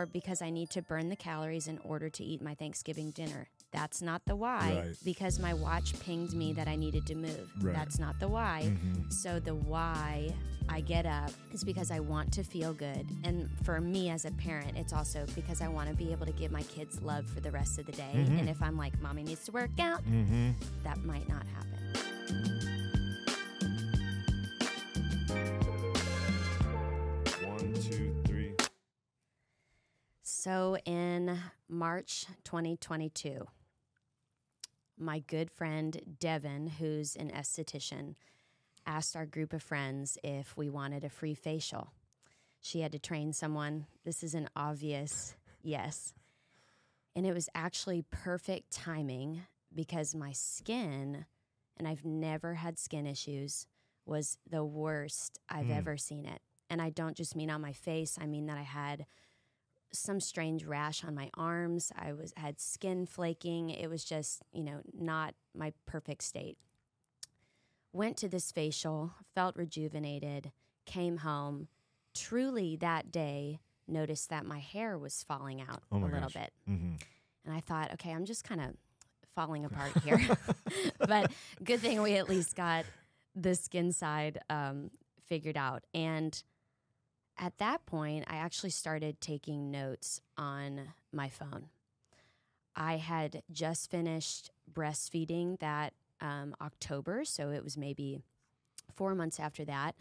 or because I need to burn the calories in order to eat my Thanksgiving dinner. That's not the why. Right. Because my watch pinged me that I needed to move. Right. That's not the why. Mhm. So the why I get up is because I want to feel good. And for me as a parent, it's also because I want to be able to give my kids love for the rest of the day. Mhm. And if I'm like, mommy needs to work out, Mm-hmm. that might not happen. So in March 2022, my good friend Devin, who's an esthetician, asked our group of friends if we wanted a free facial. She had to train someone. This is an obvious yes. And it was actually perfect timing because my skin, and I've never had skin issues, was the worst I've Mm. ever seen it. And I don't just mean on my face, I mean that I had some strange rash on my arms. I was had skin flaking. It was just, you know, not my perfect state. Went to this facial, felt rejuvenated, came home. Truly that day noticed that my hair was falling out Oh a little gosh. bit. Mm-hmm. And I thought, okay, I'm just kind of falling apart here. but good thing we at least got the skin side um, figured out. And at that point, I actually started taking notes on my phone. I had just finished breastfeeding that um, October, so it was maybe four months after that,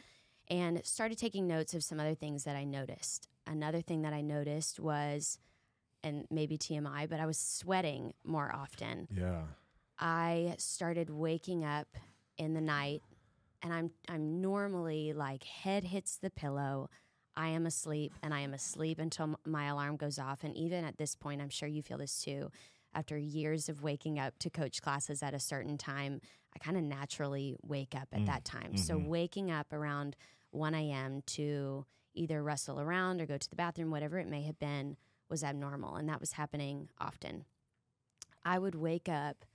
and started taking notes of some other things that I noticed. Another thing that I noticed was, and maybe TMI, but I was sweating more often. Yeah. I started waking up in the night and I'm I'm normally like head hits the pillow. I am asleep and I am asleep until my alarm goes off and even at this point I'm sure you feel this too. After years of waking up to coach classes at a certain time, I kind of naturally wake up at Mm, that time. So mhm. waking up around 1 a.m. to either wrestle around or go to the bathroom, whatever it may have been, was abnormal. And that was happening often. I would wake up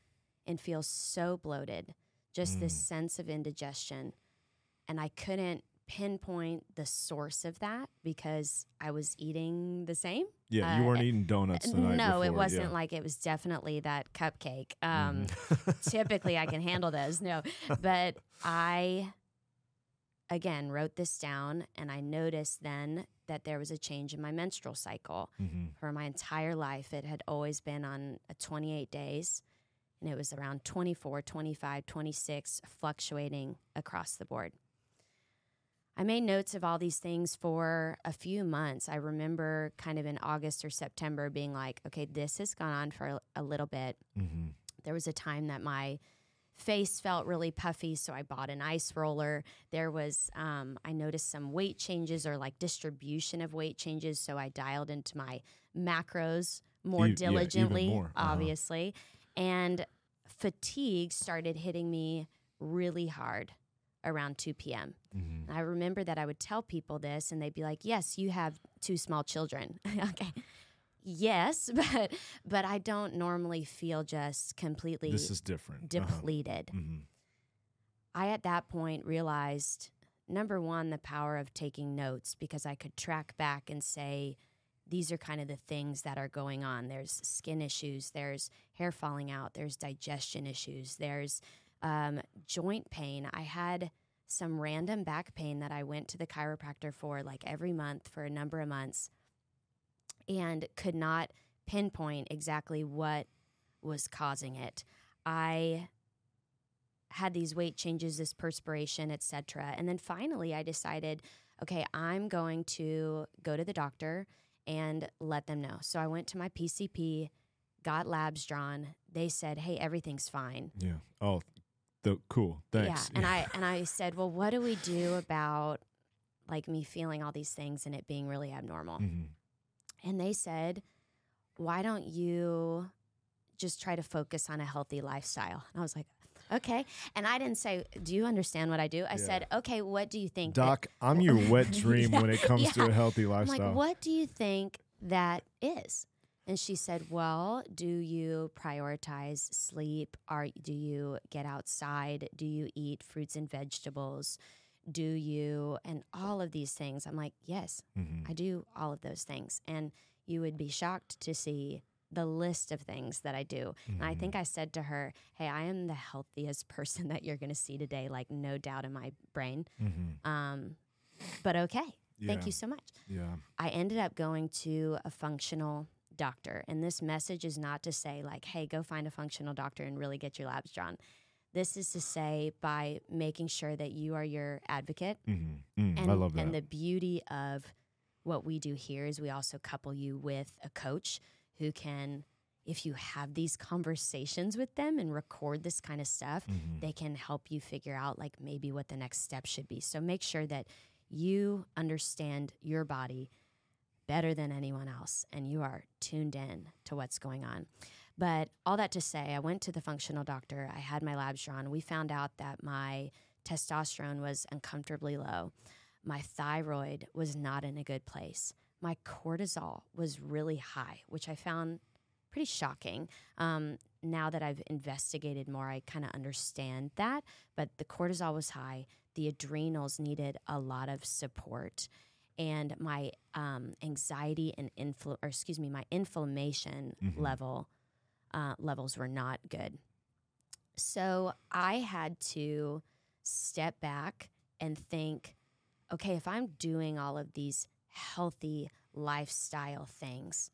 and feel so bloated, just this Mm. sense of indigestion. And I couldn't pinpoint the source of that because I was eating the same. Yeah, you Uh, weren't eating donuts the night no, it wasn't yeah. like it was definitely that cupcake. Um, Mhm. typically I can handle those. No, but I again wrote this down and I noticed then that there was a change in my menstrual cycle. Mhm. For my entire life, it had always been on a 28 days and it was around 24, 25, 26, fluctuating across the board. I made notes of all these things for a few months. I remember kind of in August or September being like, okay, this has gone on for a, a little bit Mhm. there was a time that my face felt really puffy so i bought an ice roller there was um, i noticed some weight changes or like distribution of weight changes so i dialed into my macros more E- yeah, diligently more, uh-huh. obviously and fatigue started hitting me really hard around 2 p.m Mhm. I remember that I would tell people this, and they'd be like, "Yes, you have two small children." okay, yes, but but I don't normally feel just completely This is different. depleted. Uh-huh. Mhm. I at that point realized number one the power of taking notes because I could track back and say. These are kind of the things that are going on. There's skin issues, there's hair falling out, there's digestion issues, there's um, joint pain. I had some random back pain that I went to the chiropractor for like every month for a number of months and could not pinpoint exactly what was causing it. I had these weight changes, this perspiration, etc. And then finally I decided, okay, I'm going to go to the doctor and let them know. So I went to my PCP, got labs drawn. They said, "Hey, everything's fine." Yeah. Oh, the cool. Thanks. Yeah, and I and I said, "Well, what do we do about like me feeling all these things and it being really abnormal?" Mhm. And they said, "Why don't you just try to focus on a healthy lifestyle?" And I was like, "Okay." And I didn't say, "Do you understand what I do?" I said, "Okay, what do you think?" that- Doc, I'm your wet dream Yeah, when it comes to a healthy I'm lifestyle. like, "What do you think that is?" And she said, "Well, do you prioritize sleep? Are do you get outside? Do you eat fruits and vegetables? Do you and all of these things?" I'm like, "Yes, Mhm. I do all of those things. And you would be shocked to see the list of things that I do. And I think I said to her, Hey, I am the healthiest person that you're going to see today. Like, no doubt in my brain. Mhm. Um, but okay. Thank you so much. Yeah. I ended up going to a functional doctor. And this message is not to say, like, hey, go find a functional doctor and really get your labs drawn. This is to say, by making sure that you are your advocate. Mhm. Mm, And, I love that. and the beauty of what we do here is we also couple you with a coach who can, if you have these conversations with them and record this kind of stuff, Mhm. they can help you figure out like maybe what the next step should be. So make sure that you understand your body better than anyone else and you are tuned in to what's going on. But all that to say, I went to the functional doctor, I had my labs drawn. We found out that my testosterone was uncomfortably low. My thyroid was not in a good place. My cortisol was really high, which I found pretty shocking. Um, now that I've investigated more, I kind of understand that. But the cortisol was high. The adrenals needed a lot of support, and my um, anxiety and infl- or excuse me, my inflammation Mhm. level uh, levels were not good. So I had to step back and think, okay, if I'm doing all of these healthy lifestyle things,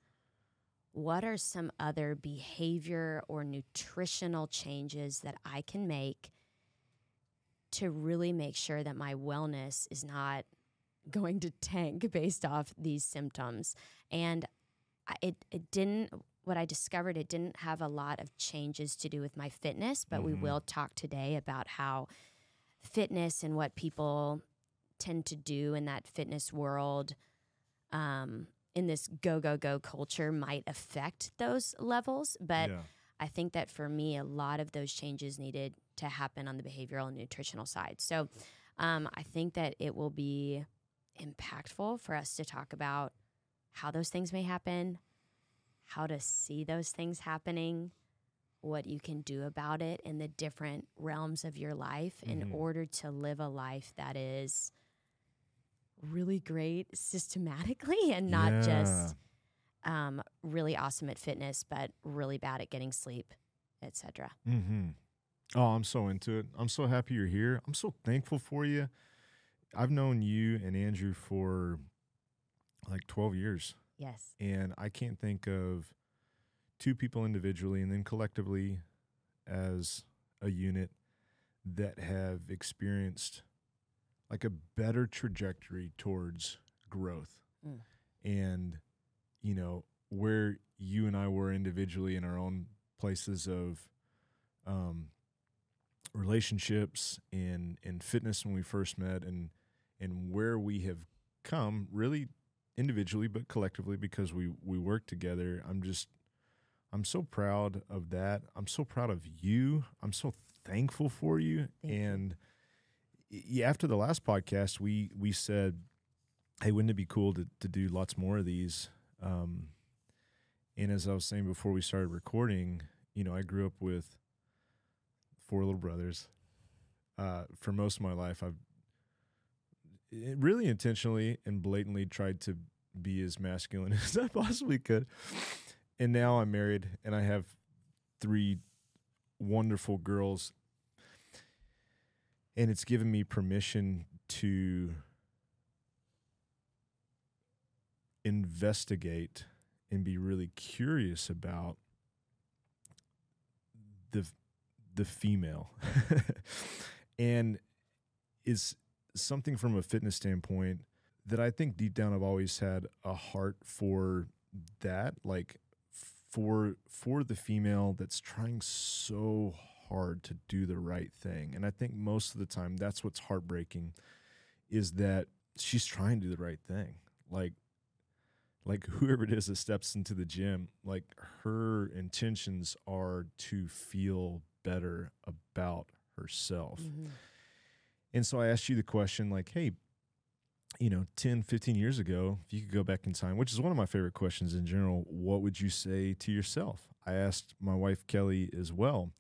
what are some other behavior or nutritional changes that I can make to really make sure that my wellness is not going to tank based off these symptoms? And it, it didn't, what I discovered, it didn't have a lot of changes to do with my fitness, but we Mhm. will talk today about how fitness and what people tend to do in that fitness world um, in this go go go culture might affect those levels but yeah. i think that for me a lot of those changes needed to happen on the behavioral and nutritional side so um, i think that it will be impactful for us to talk about how those things may happen how to see those things happening what you can do about it in the different realms of your life in Mhm. order to live a life that is really great systematically and not just um, really awesome at fitness but really bad at getting sleep etc Mm-hmm. Oh, I'm so into it. I'm so happy you're here. I'm so thankful for you. I've known you and Andrew for like 12 years, yes and I can't think of two people individually and then collectively as a unit that have experienced like a better trajectory towards growth. Mm. And, you know, where you and I were individually in our own places of um, relationships and, and fitness when we first met and, and where we have come really individually, but collectively because we, we work together. I'm just, I'm so proud of that. I'm so proud of you. I'm so thankful for you. Thank and y- after the last podcast, we we said, "Hey, wouldn't it be cool to to do lots more of these?" Um, and as I was saying before we started recording, you know, I grew up with four little brothers. Uh, for most of my life, I've really intentionally and blatantly tried to be as masculine as I possibly could. And now I'm married and I have three wonderful girls. And it's given me permission to investigate and be really curious about the the female and is something from a fitness standpoint that I think deep down I've always had a heart for that like for for the female that's trying so hard to do the right thing. And I think most of the time that's what's heartbreaking is that she's trying to do the right thing. Like like whoever it is that steps into the gym like her intentions are to feel better about herself. Mhm. And so I asked you the question like, hey, you know, 10, 15 years ago, if you could go back in time, which is one of my favorite questions in general, what would you say to yourself? I asked my wife Kelly as well.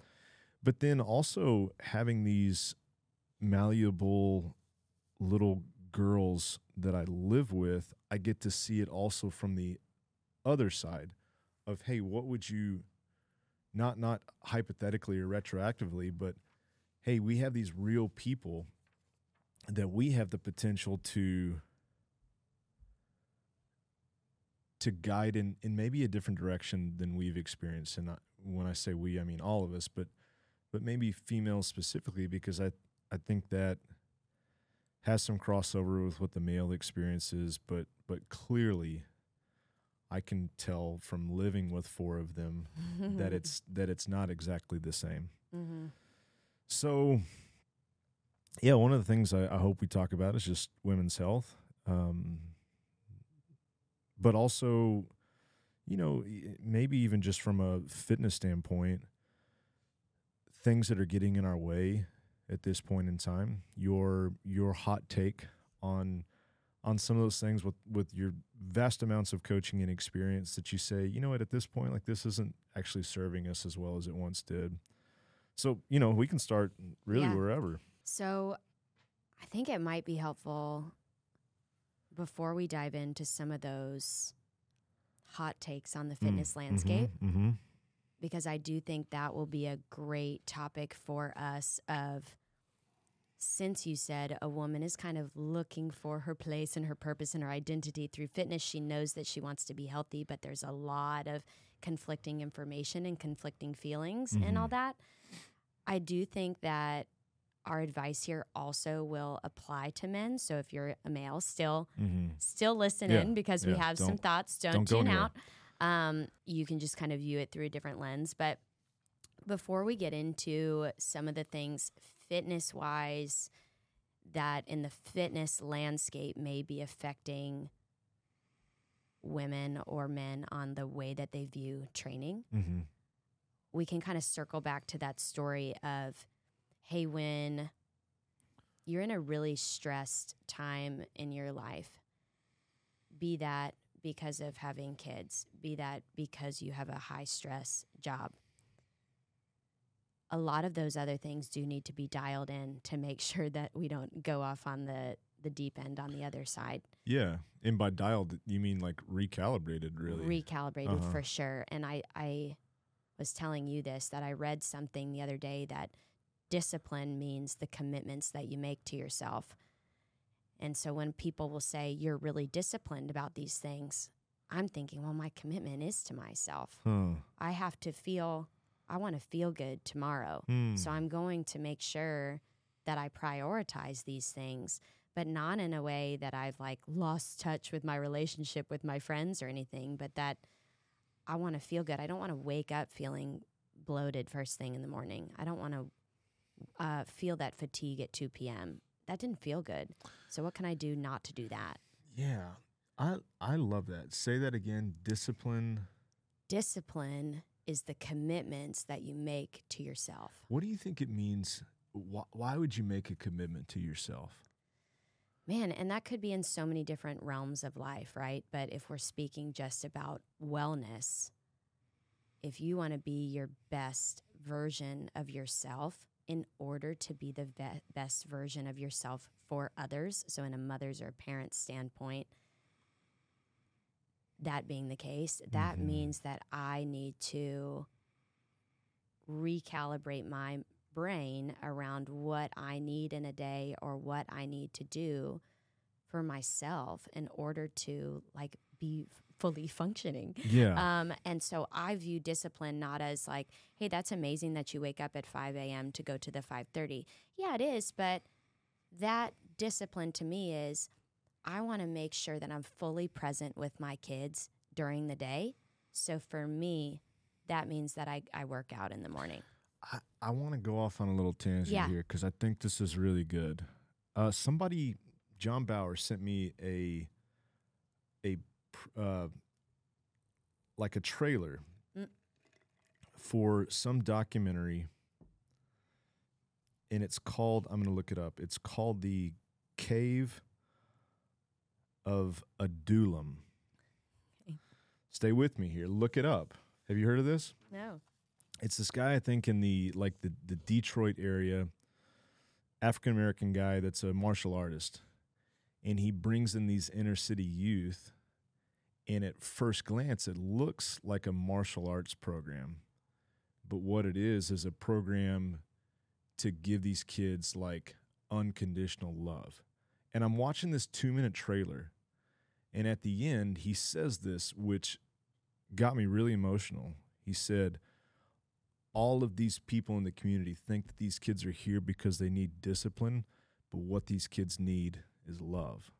But then also having these malleable little girls that I live with, I get to see it also from the other side of hey, what would you not not hypothetically or retroactively, but hey, we have these real people that we have the potential to to guide in in maybe a different direction than we've experienced and I, when I say we I mean all of us but but maybe females specifically because I I think that has some crossover with what the male experience is but but clearly I can tell from living with four of them that it's that it's not exactly the same. Mm-hmm. So, yeah, one of the things I, I hope we talk about is just women's health, um, but also, you know, maybe even just from a fitness standpoint, things that are getting in our way at this point in time. Your your hot take on on some of those things with with your vast amounts of coaching and experience that you say, you know what, at this point, like this isn't actually serving us as well as it once did. So, you know, we can start really Yeah. wherever. So I think it might be helpful before we dive into some of those hot takes on the fitness landscape Mm-hmm. because I do think that will be a great topic for us of since you said a woman is kind of looking for her place and her purpose and her identity through fitness, she knows that she wants to be healthy, but there's a lot of conflicting information and conflicting feelings and all Mhm. that. I do think that our advice here also will apply to men. So if you're a male, still Mm-hmm. still listen Yeah, in because we have some don't- thoughts. Don't, don't tune out. Um, you can just kind of view it through a different lens. But before we get into some of the things fitness wise that in the fitness landscape may be affecting women or men on the way that they view training, Mm-hmm. we can kind of circle back to that story of hey, when you're in a really stressed time in your life, be that because of having kids, be that because you have a high stress job. A lot of those other things do need to be dialed in to make sure that we don't go off on the, the deep end on the other side. Yeah. And by dialed, you mean like recalibrated, really? recalibrated Uh-huh. for sure. And I, I was telling you this that I read something the other day that discipline means the commitments that you make to yourself. And so when people will say you're really disciplined about these things, I'm thinking, well, my commitment is to myself. huh. I have to feel, I want to feel good tomorrow. Hmm. So I'm going to make sure that I prioritize these things, but not in a way that I've like lost touch with my relationship with my friends or anything, but that I want to feel good. I don't want to wake up feeling bloated first thing in the morning. I don't want to uh, feel that fatigue at 2 p.m. That didn't feel good. So what can I do not to do that? yeah. I I love that. Say that again. Discipline. Discipline is the commitments that you make to yourself. What do you think it means? Why, why would you make a commitment to yourself? Man, and that could be in so many different realms of life, right? But if we're speaking just about wellness, if you want to be your best version of yourself in order to be the ve- best version of yourself for others, so in a mother's or a parent's standpoint, that being the case, that Mhm. means that I need to recalibrate my brain around what I need in a day or what I need to do for myself in order to like be fully functioning. Yeah. Um, and so I view discipline not as like, hey, that's amazing that you wake up at 5 a.m. to go to the 5:30. Yeah, it is, but that discipline to me is I want to make sure that I'm fully present with my kids during the day. So for me, that means that I, I work out in the morning. I, I want to go off on a little tangent Yeah. here because I think this is really good. Uh, somebody, John Bauer, sent me a a uh, like a trailer Mm. for some documentary, and it's called. I'm going to look it up. It's called the Cave of Adullam. Okay. Stay with me here. Look it up. Have you heard of this? No. it's this guy I think in the like the the Detroit area, African American guy that's a martial artist, and he brings in these inner city youth, And at first glance, it looks like a martial arts program. But what it is, is a program to give these kids like unconditional love. And I'm watching this two minute trailer. And at the end, he says this, which got me really emotional. He said, All of these people in the community think that these kids are here because they need discipline, but what these kids need is love.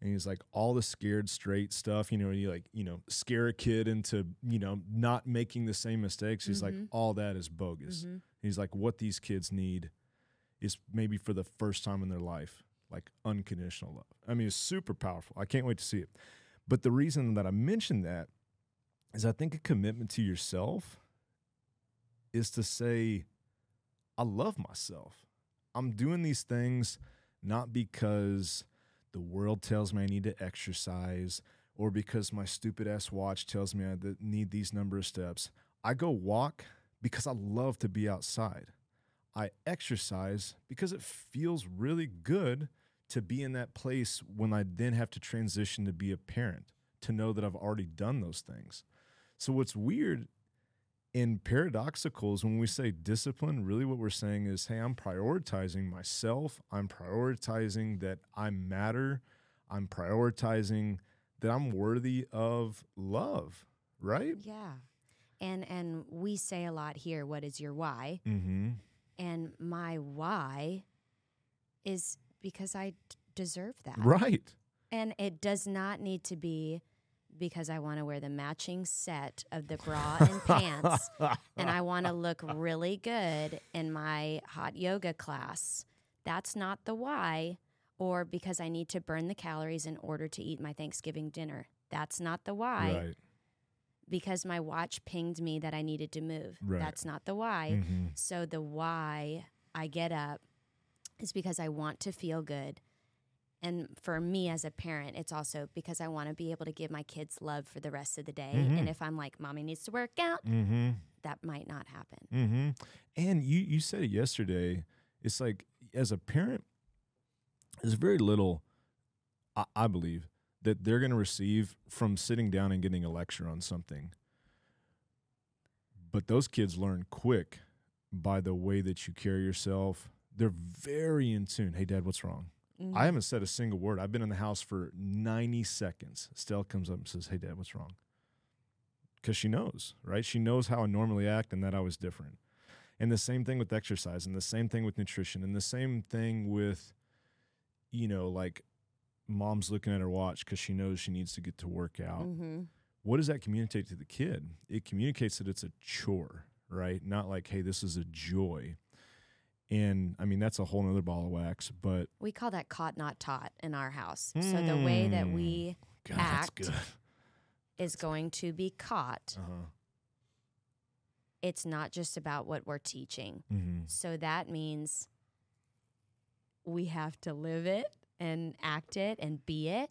And he's like, all the scared straight stuff, you know, you like, you know, scare a kid into, you know, not making the same mistakes. He's like, Mhm. all that is bogus. Mhm. He's like, what these kids need is maybe for the first time in their life, like unconditional love. I mean, it's super powerful. I can't wait to see it. But the reason that I mentioned that is I think a commitment to yourself is to say, I love myself. I'm doing these things not because the world tells me I need to exercise or because my stupid ass watch tells me I need these number of steps. I go walk because I love to be outside. I exercise because it feels really good to be in that place when I then have to transition to be a parent, to know that I've already done those things. So, what's weird and paradoxicals, when we say discipline, really what we're saying is, hey, I'm prioritizing myself. I'm prioritizing that I matter. I'm prioritizing that I'm worthy of love, right? Yeah. And and we say a lot here, what is your why? Mm-hmm. And my why is because I d- deserve that. Right. And it does not need to be because I want to wear the matching set of the bra and pants and I want to look really good in my hot yoga class. That's not the why. Or because I need to burn the calories in order to eat my Thanksgiving dinner. That's not the why. Right. Because my watch pinged me that I needed to move. Right. That's not the why. Mm-hmm. So the why I get up is because I want to feel good. And for me as a parent, it's also because I want to be able to give my kids love for the rest of the day. Mhm. And if I'm like, mommy needs to work out, Mm-hmm. that might not happen. Mm-hmm. And you you said it yesterday. It's like as a parent, there's very little, I, I believe, that they're going to receive from sitting down and getting a lecture on something. But those kids learn quick by the way that you carry yourself. They're very in tune. Hey, Dad, what's wrong? Mm-hmm. I haven't said a single word. I've been in the house for 90 seconds. Stella comes up and says, Hey, Dad, what's wrong? Because she knows, right? She knows how I normally act and that I was different. And the same thing with exercise, and the same thing with nutrition, and the same thing with, you know, like mom's looking at her watch because she knows she needs to get to work out. Mm-hmm. What does that communicate to the kid? It communicates that it's a chore, right? Not like, hey, this is a joy. And I mean, that's a whole nother ball of wax, but We call that caught, not taught in our house. So the way that Mm. we God, Act. is going to be caught. Uh-huh. It's not just about what we're teaching. Mm-hmm. So that means we have to live it and act it and be it.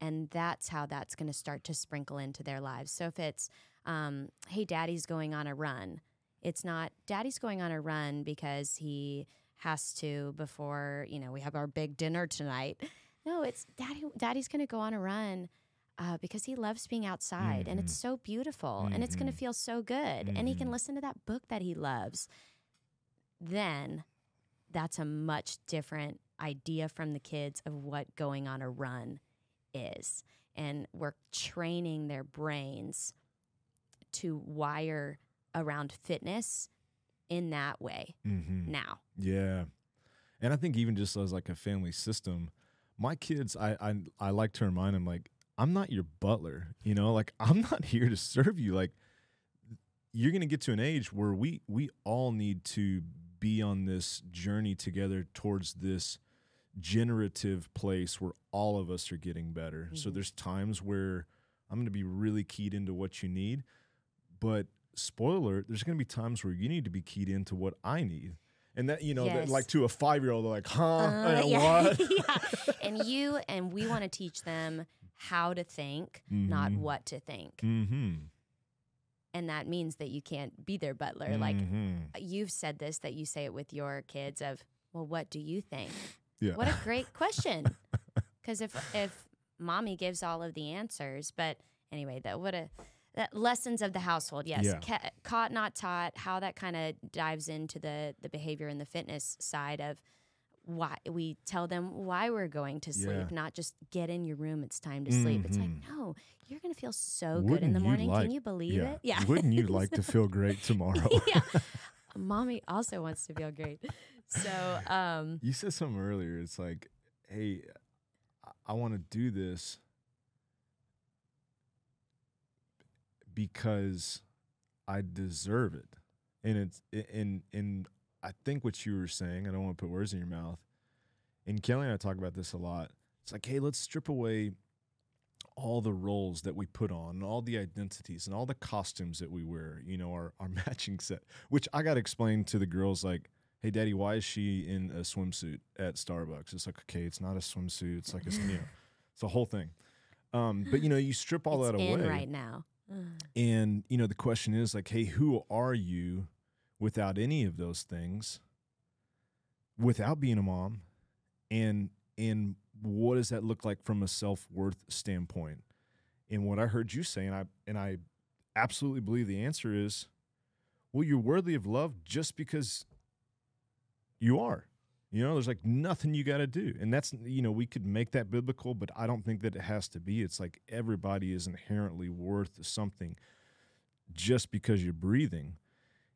And that's how that's going to start to sprinkle into their lives. So if it's, um, hey, daddy's going on a run, it's not daddy's going on a run because he has to before, you know, we have our big dinner tonight. No, it's daddy, daddy's going to go on a run. Uh, because he loves being outside and it's so beautiful and it's going to feel so good and he can Mhm. listen to that book that he loves then that's a much different idea from the kids of what going on a run is. And we're training their brains to wire around fitness in that way Mm-hmm. now. Yeah. And I think even just as like a family system, my kids, I, I I like to remind them like, I'm not your butler, you know, like I'm not here to serve you. Like you're gonna get to an age where we we all need to be on this journey together towards this generative place where all of us are getting better. So Mhm. there's times where I'm gonna be really keyed into what you need, but spoiler, there's gonna be times where you need to be keyed into what I need. And that you know, that, like to a five year old, they're like, huh? Uh, Uh, yeah. What? yeah. And you and we want to teach them how to think, not Mhm. what to think. Mm-hmm. And that means that you can't be their butler. Like Mhm. you've said this that you say it with your kids of, well, what do you think? yeah. What a great question. Because if if mommy gives all of the answers, but anyway, that what a lessons of the household. Yes, Yeah. Ca- caught not taught. How that kind of dives into the the behavior and the fitness side of why we tell them why we're going to sleep, Yeah. not just get in your room. It's time to sleep. It's like Mhm. no, you're gonna feel so good in the morning. like- Can you believe yeah. it? Yeah. Wouldn't you like to feel great tomorrow? yeah. Mommy also wants to feel great. So, um, You said something earlier. It's like, hey, I, I want to do this because I deserve it, and it's and and I think what you were saying. I don't want to put words in your mouth. And Kelly and I talk about this a lot. It's like, hey, let's strip away all the roles that we put on, and all the identities, and all the costumes that we wear. You know, our our matching set. Which I got to explain to the girls, like hey daddy why is she in a swimsuit at starbucks it's like okay it's not a swimsuit it's like a you know it's a whole thing um, but you know you strip all it's that away right now. Mm. and you know the question is like hey who are you without any of those things without being a mom? And and what does that look like from a self-worth standpoint? And what i heard you say and i and i absolutely believe the answer is well you're worthy of love just because you are you know there's like nothing you got to do. And that's you know we could make that biblical but i don't think that it has to be. It's like everybody is inherently worth something just because you're breathing.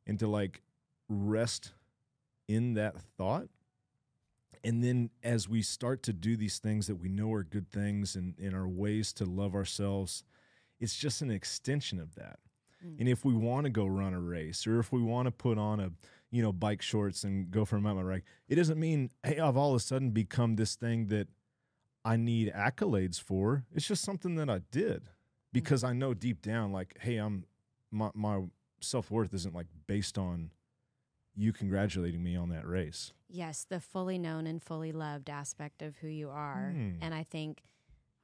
And to like rest in that thought. And then as we start to do these things that we know are good things and, and are ways to love ourselves it's just an extension of that. Mm. and if we want to go run a race or if we want to put on a you know bike shorts and go for a mountain bike it doesn't mean hey i've all of a sudden become this thing that i need accolades for it's just something that i did because i know deep down like hey i'm my, my self-worth isn't like based on you congratulating me on that race Yes, the fully known and fully loved aspect of who you are. Hmm. And I think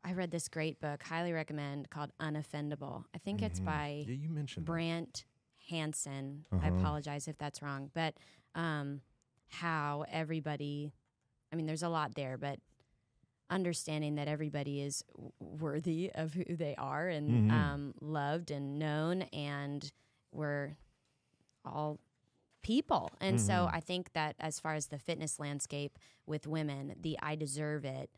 I read this great book, highly recommend, called Unoffendable. I think it's Mhm. by yeah you mentioned. Brant Hansen. I Uh-huh. apologize if that's wrong, but um, how everybody, I mean, there's a lot there, but understanding that everybody is worthy of who they are and Mhm. um, loved and known, and we're all people. And so Mhm. I think that as far as the fitness landscape with women, the I deserve it.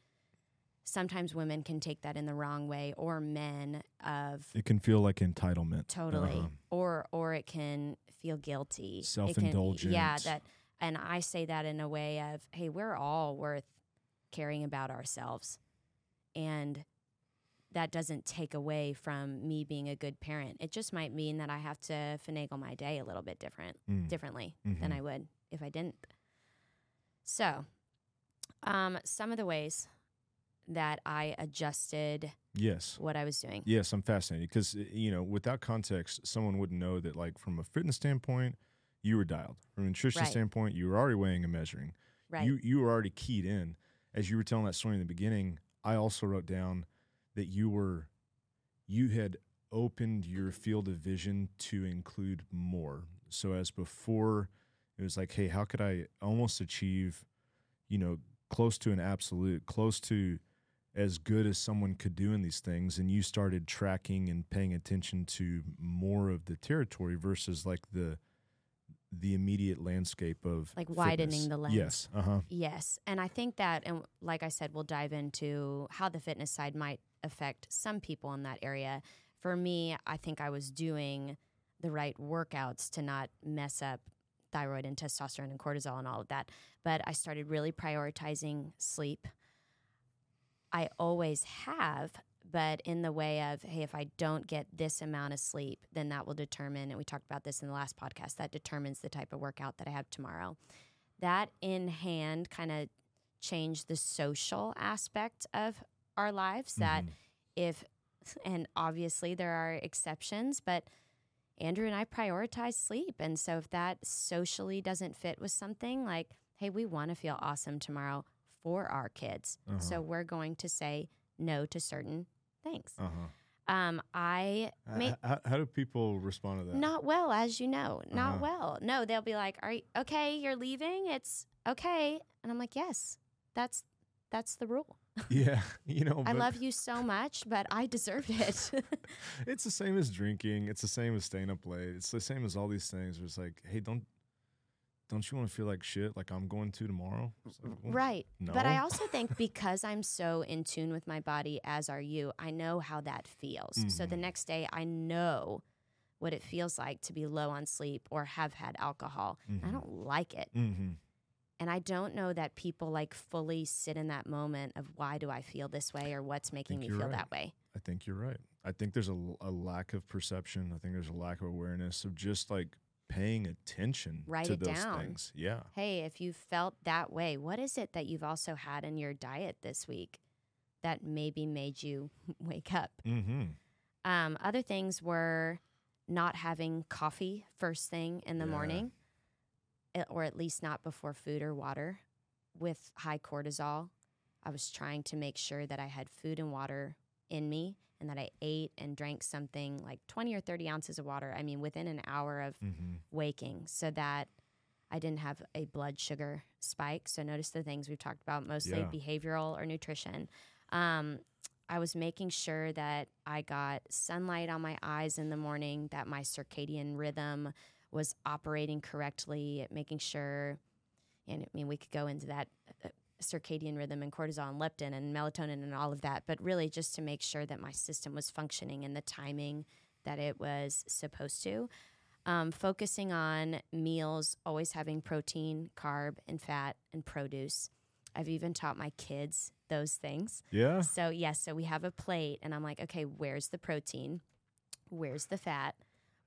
Sometimes women can take that in the wrong way, or men of it can feel like entitlement. Totally. Uh-huh. or or it can feel guilty. Can- yeah that and i say that in a way of hey we're all worth caring about ourselves. And that doesn't take away from me being a good parent. It just might mean that i have to finagle my day a little bit different Mm. differently than Mhm. i would if i didn't. So um, some of the ways that i adjusted yes what i was doing Yes, I'm fascinated because eh, you know, without context, someone wouldn't know that. Like from a fitness standpoint, you were dialed. From a nutrition Right. standpoint, you were already weighing and measuring. right You you were already keyed in. As you were telling that story in the beginning, I also wrote down that you were you had opened your field of vision to include more. So as before, it was like, hey, how could I almost achieve, you know, close to an absolute, close to as good as someone could do in these things and you started tracking and paying attention to more of the territory versus like the the immediate landscape of Like widening fitness. the lens. Yes. Uh-huh. Yes. And I think that, and like I said, we'll dive into how the fitness side might affect some people in that area. For me, I think I was doing the right workouts to not mess up thyroid and testosterone and cortisol and all of that. But I started really prioritizing sleep. I always have, but in the way of, hey, if I don't get this amount of sleep, then that will determine, and we talked about this in the last podcast, that determines the type of workout that I have tomorrow. That in hand kind of changed the social aspect of our lives. That Mhm. if, and obviously there are exceptions, but Andrew and I prioritize sleep. And so if that socially doesn't fit with something like, hey, we want to feel awesome tomorrow for our kids. Uh-huh. So we're going to say no to certain things. Uh-huh. Um, I H- may how, how do people respond to that? not well, as you know, not Uh-huh. well. No, they'll be like, "Are you okay? You're leaving? It's okay." And I'm like, "Yes, that's that's the rule." yeah, you know, I love you so much, but I deserved it. it's the same as drinking. It's the same as staying up late. It's the same as all these things. Where it's like, hey, don't don't you want to feel like shit like I'm going to tomorrow? It's like, well, right. But I also think because I'm so in tune with my body, as are you, I know how that feels. So the Mhm. next day, I know what it feels like to be low on sleep or have had alcohol. I Mhm. don't like it. Mm-hmm. And I don't know that people like fully sit in that moment of why do I feel this way or what's making me feel right. that way. I think you're right. I think there's a lack of perception. I think there's a lack of awareness of just like paying attention Write to those down. things. Yeah. Hey, if you felt that way, what is it that you've also had in your diet this week that maybe made you wake up? Mm-hmm. Um, other things were not having coffee first thing in the Yeah. morning, eh, or at least not before food or water with high cortisol. I was trying to make sure that I had food and water in me and that I ate and drank something like 20 or 30 ounces of water. I mean, within an hour of Mm-hmm. waking so that I didn't have a blood sugar spike. So notice the things we've talked about, mostly Yeah. behavioral or nutrition. Um, I was making sure that I got sunlight on my eyes in the morning, that my circadian rhythm was operating correctly, making sure, and I mean, we could go into that circadian rhythm and cortisol and leptin and melatonin and all of that, but really just to make sure that my system was functioning in the timing that it was supposed to. Um, focusing on meals, always having protein, carb, and fat and produce. I've even taught my kids those things. Yeah. So, yes, so we have a plate, and I'm like, okay, where's the protein? Where's the fat?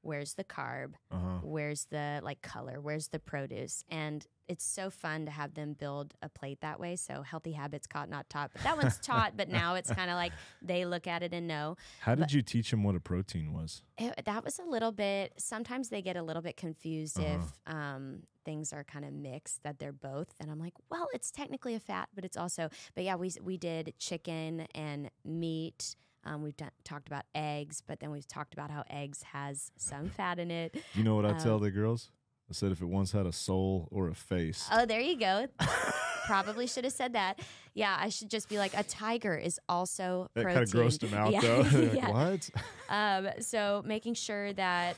Where's the carb? Uh-huh. Where's the like color? Where's the produce? And it's so fun to have them build a plate that way. So, healthy habits caught, not taught. But that one's taught, but now it's kind of like they look at it and know. How did But- you teach them what a protein was? It, that was a little bit. Sometimes they get a little bit confused Uh-huh. if um, things are kind of mixed that they're both. And I'm like, well, it's technically a fat, but it's also. But yeah, we we did chicken and meat. Um, we've done, talked about eggs, but then we've talked about how eggs has some fat in it. You know what I tell Um, the girls? I said if it once had a soul or a face. Oh, there you go. Probably should have said that. Yeah, I should just be like a tiger is also that protein. kind of grossed them out Yeah. though. Like, What? Um, so making sure that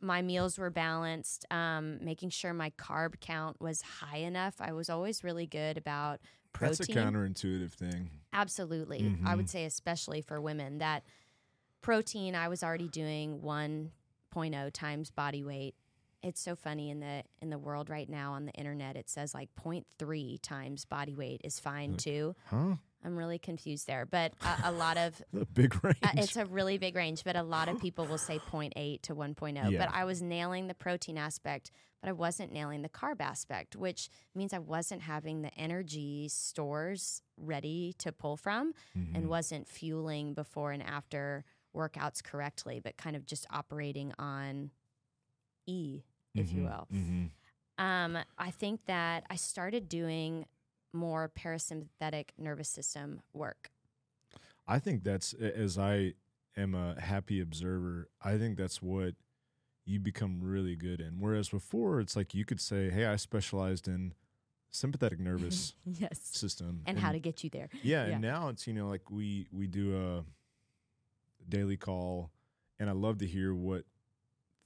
my meals were balanced, um, making sure my carb count was high enough. I was always really good about protein. That's a counterintuitive thing. Absolutely. I Mhm. would say especially for women that protein I was already doing 1.0 times body weight. It's so funny in the in the world right now on the internet it says like 0.3 times body weight is fine Like- too. Huh? I'm really confused there, but a, a lot of A big range. uh, it's a really big range, but a lot of people will say 0.8 to 1.0. Yeah. But I was nailing the protein aspect, but I wasn't nailing the carb aspect, which means I wasn't having the energy stores ready to pull from Mhm. and wasn't fueling before and after workouts correctly, but kind of just operating on E, if you Mhm. will. Mhm. Um, I think that I started doing more parasympathetic nervous system work. I think that's as I am a happy observer. I think that's what you become really good in. Whereas before, it's like you could say, "Hey, I specialized in sympathetic nervous yes. system And how to get you there. yeah, yeah. and now it's you know like we we do a daily call, and I love to hear what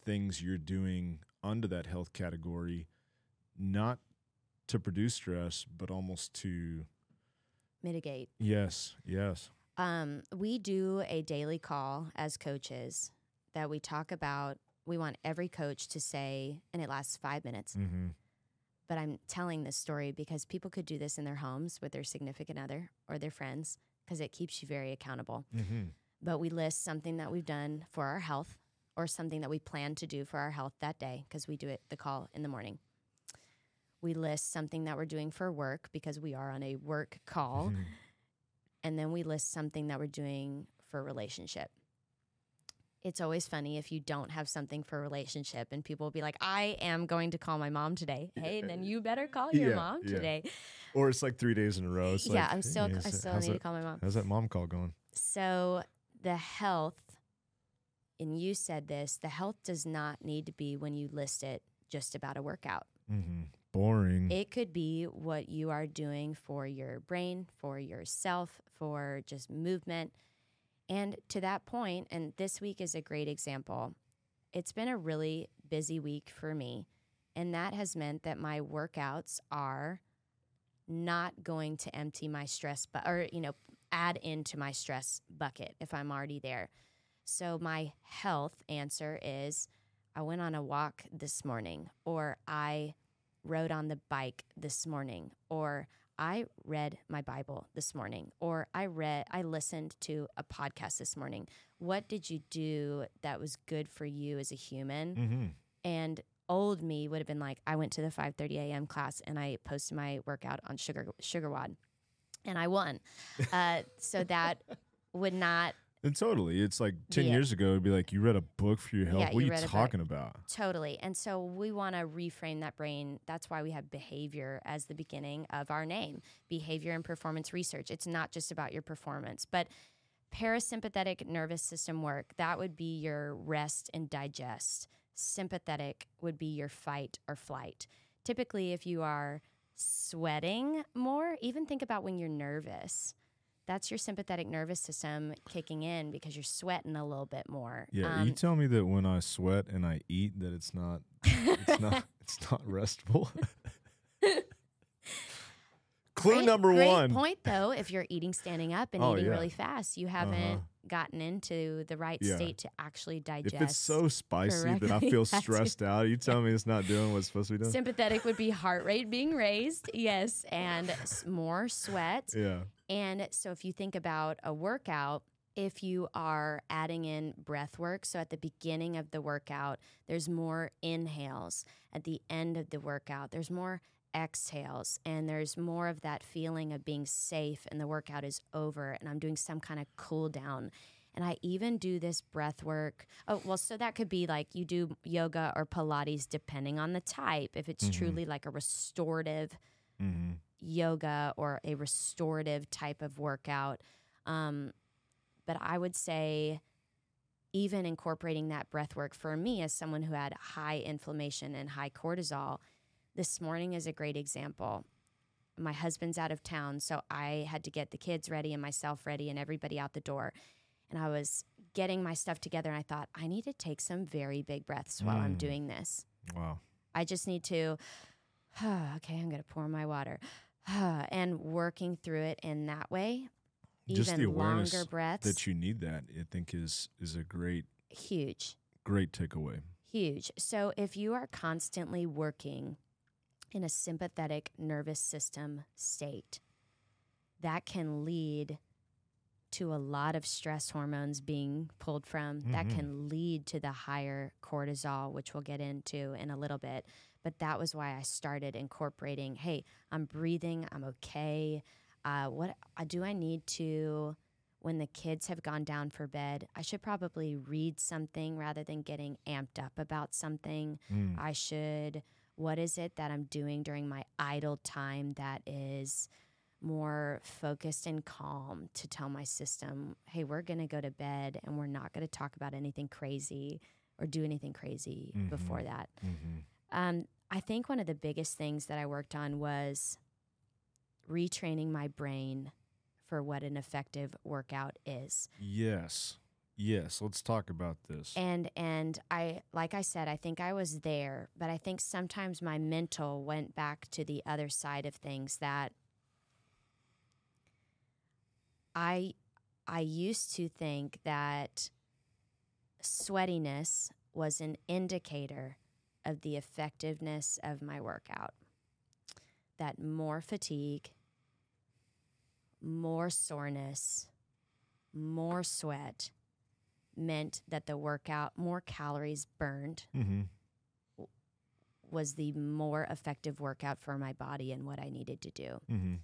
things you're doing under that health category, not to produce stress, but almost to Mitigate. yes, yes, Um, we do a daily call as coaches that we talk about. We want every coach to say, and it lasts five minutes. mm-hmm. But I'm telling this story because people could do this in their homes with their significant other or their friends because it keeps you very accountable. Mm-hmm. But we list something that we've done for our health or something that we plan to do for our health that day because we do it the call in the morning. We list something that we're doing for work because we are on a work call. Mm-hmm. and then we list something that we're doing for relationship. It's always funny if you don't have something for relationship and people will be like, I am going to call my mom today. Hey, then you better call your Yeah, mom yeah. today. or it's like three days in a row. It's yeah, like, I'm still hey, I still need to call my mom. How's that mom call going? So the health, and you said this, the health does not need to be when you list it just about a workout. Mm-hmm. Boring. It could be what you are doing for your brain, for yourself, for just movement. And to that point, and this week is a great example, it's been a really busy week for me. And that has meant that my workouts are not going to empty my stress, but or you know, add into my stress bucket if I'm already there. So my health answer is I went on a walk this morning, or I rode on the bike this morning, or I read my Bible this morning, or I read, I listened to a podcast this morning. What did you do that was good for you as a human? mm-hmm. And old me would have been like, I went to the 5:30 a.m. class and I posted my workout on sugar SugarWOD, and I won. uh, so that would not And totally, it's like ten Yeah. years ago. It'd be like you read a book for your health. Yeah, what you are you read a book. talking about? Totally. And so we want to reframe that brain. That's why we have behavior as the beginning of our name behavior and performance research. It's not just about your performance, but parasympathetic nervous system work, that would be your rest and digest. Sympathetic would be your fight or flight. Typically, if you are sweating more, even think about when you're nervous. That's your sympathetic nervous system kicking in because you're sweating a little bit more. Yeah, Um, you tell me that when I sweat and I eat, that it's not, it's not, it's not restful. Clue Great- number great one. point though, if you're eating standing up and Oh, eating yeah. really fast, you haven't Uh-huh. Gotten into the right Yeah. state to actually digest. If it's so spicy that I feel stressed out, you tell me it's not doing what's supposed to be doing. sympathetic would be heart rate being raised, yes, and more sweat. yeah. And so if you think about a workout, if you are adding in breath work, so at the beginning of the workout, there's more inhales. At the end of the workout, there's more exhales and there's more of that feeling of being safe and the workout is over and I'm doing some kind of cool down. And I even do this breath work. Oh, well, so that could be like you do yoga or Pilates depending on the type. If it's Mhm. truly like a restorative Mm-hmm. yoga or a restorative type of workout. Um, but I would say, even incorporating that breath work for me as someone who had high inflammation and high cortisol, this morning is a great example. My husband's out of town, so I had to get the kids ready and myself ready and everybody out the door. And I was getting my stuff together, and I thought, I need to take some very big breaths while I'm Mm. doing this. Wow. I just need to, oh, okay, I'm going to pour my water. and working through it in that way, Just even the awareness longer breaths, that you need that, I think is is a great huge, great takeaway. huge. So if you are constantly working in a sympathetic nervous system state, that can lead to a lot of stress hormones being pulled from. That Mhm. can lead to the higher cortisol, which we'll get into in a little bit. But that was why I started incorporating hey, I'm breathing, I'm okay. Uh, what uh, do I need to, when the kids have gone down for bed? I should probably read something rather than getting amped up about something. Mm. I should, what is it that I'm doing during my idle time that is more focused and calm to tell my system, hey, we're going to go to bed and we're not going to talk about anything crazy or do anything crazy Mhm. before that. Mm-hmm. Um, I think one of the biggest things that I worked on was retraining my brain for what an effective workout is. Yes. Yes. Let's talk about this. And and I like I said, I think I was there, but I think sometimes my mental went back to the other side of things that I I used to think that sweatiness was an indicator of the effectiveness of my workout. That more fatigue, more soreness, more sweat meant that the workout, more calories burned, mm-hmm. was the more effective workout for my body and what I needed to do. Mm-hmm.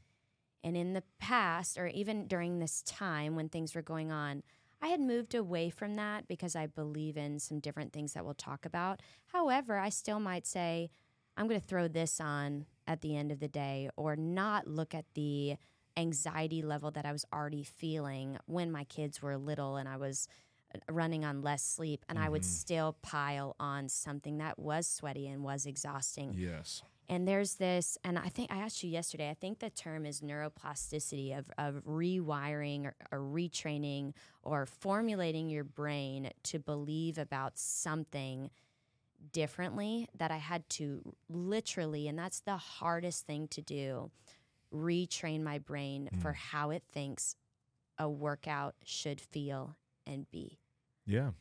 And in the past, or even during this time when things were going on, I had moved away from that because I believe in some different things that we'll talk about. However, I still might say, I'm going to throw this on at the end of the day or not look at the anxiety level that I was already feeling when my kids were little and I was running on less sleep. And I would Mhm. still pile on something that was sweaty and was exhausting. Yes. And there's this, and I think I asked you yesterday, I think the term is neuroplasticity of, of rewiring or, or retraining or formulating your brain to believe about something differently that I had to literally, and that's the hardest thing to do, retrain my brain for how it thinks a workout should feel and be. Yeah.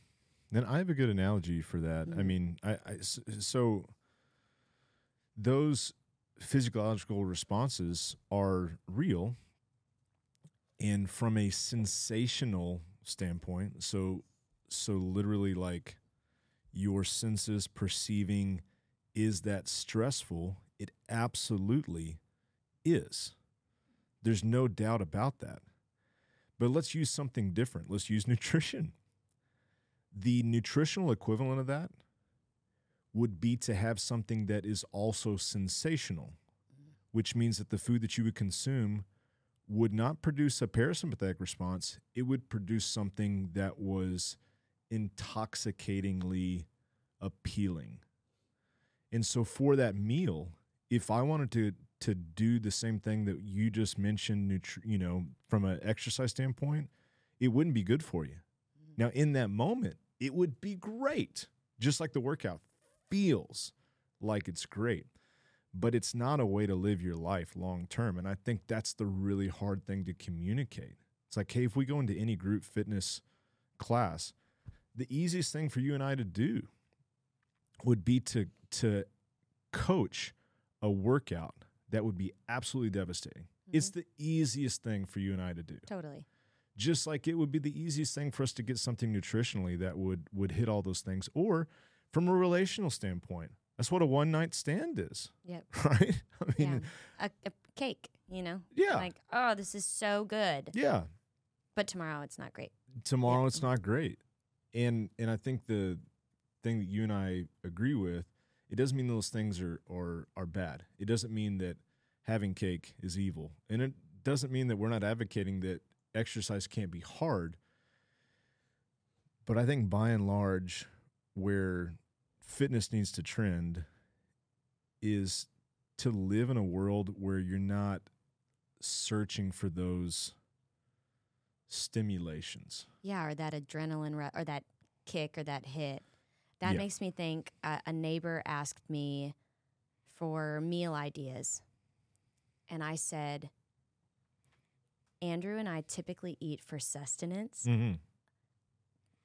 Then I have a good analogy for that. I Mhm. mean, I so those physiological responses are real and from a sensational standpoint, so so literally like your senses perceiving is that stressful? It absolutely is. There's no doubt about that. But let's use something different. Let's use nutrition the nutritional equivalent of that would be to have something that is also sensational, which means that the food that you would consume would not produce a parasympathetic response. It would produce something that was intoxicatingly appealing. And so for that meal, if I wanted to to do the same thing that you just mentioned, nutri- you know, from an exercise standpoint, it wouldn't be good for you. Mm-hmm. Now, in that moment, it would be great, just like the workout feels like it's great, but it's not a way to live your life long term. And I think that's the really hard thing to communicate. It's like, hey, if we go into any group fitness class, the easiest thing for you and I to do would be to to coach a workout that would be absolutely devastating. It's mm-hmm. the easiest thing for you and I to do Totally. just like it would be the easiest thing for us to get something nutritionally that would would hit all those things or from a relational standpoint that's what a one night stand is Yep. right i Yeah. mean A, a cake, you know? yeah yeah, Like, oh, this is so good. Yeah. But tomorrow it's not great. tomorrow it's not great and and i think the thing that you and i agree with it doesn't mean those things are are are bad. It doesn't mean that having cake is evil. And it doesn't mean that we're not advocating that exercise can't be hard. But i think by and large where fitness needs to trend is to live in a world where you're not searching for those stimulations. Yeah, or that adrenaline or that kick or that hit. That Yeah. makes me think uh, a neighbor asked me for meal ideas. And I said, Andrew and I typically eat for sustenance mm-hmm.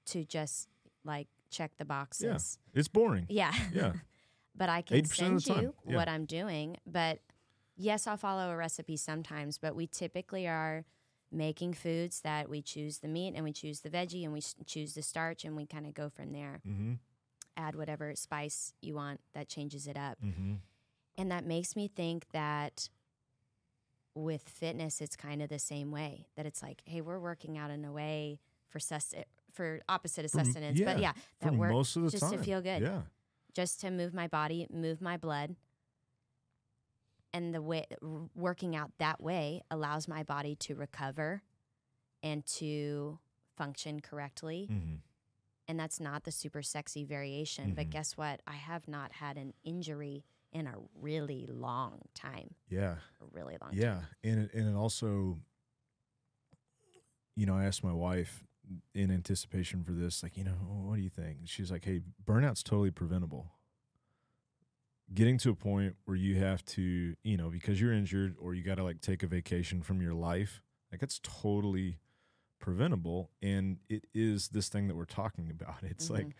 to just like check the boxes. It's boring. Yeah. Yeah. but I can 80% send you yeah. what I'm doing. But yes, I'll follow a recipe sometimes, but we typically are making foods that we choose the meat and we choose the veggie and we choose the starch and we kind of go from there. Mm-hmm. Add whatever spice you want that changes it up. Mm-hmm. And that makes me think that with fitness, it's kind of the same way that it's like, hey, we're working out in a way for sus- for opposite of sustenance, but yeah, yeah, that we're most of the just time. to feel good Yeah. just to move my body, move my blood. And the way working out that way allows my body to recover and to function correctly. Mm-hmm. And that's not the super sexy variation. But Mhm. guess what? I have not had an injury in a really long time. Yeah. A really long Yeah. time. And it, and it also, you know, I asked my wife in anticipation for this, like, you know, what do you think? She's like, hey, burnout's totally preventable. Getting to a point where you have to, you know, because you're injured or you got to like take a vacation from your life, like it's totally preventable. And it is this thing that we're talking about. It's like Mhm.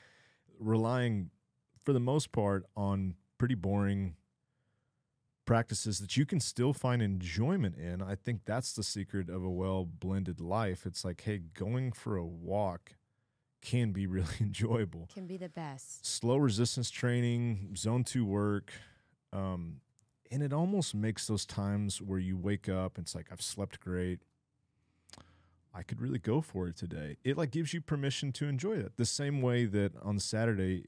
relying, for the most part, on pretty boring practices that you can still find enjoyment in. I think that's the secret of a well blended life. It's like, hey, going for a walk can be really enjoyable. can be the best. Slow resistance training, zone two work. Um, and it almost makes those times where you wake up and it's like, I've slept great. I could really go for it today. It like gives you permission to enjoy that. The same way that on Saturday,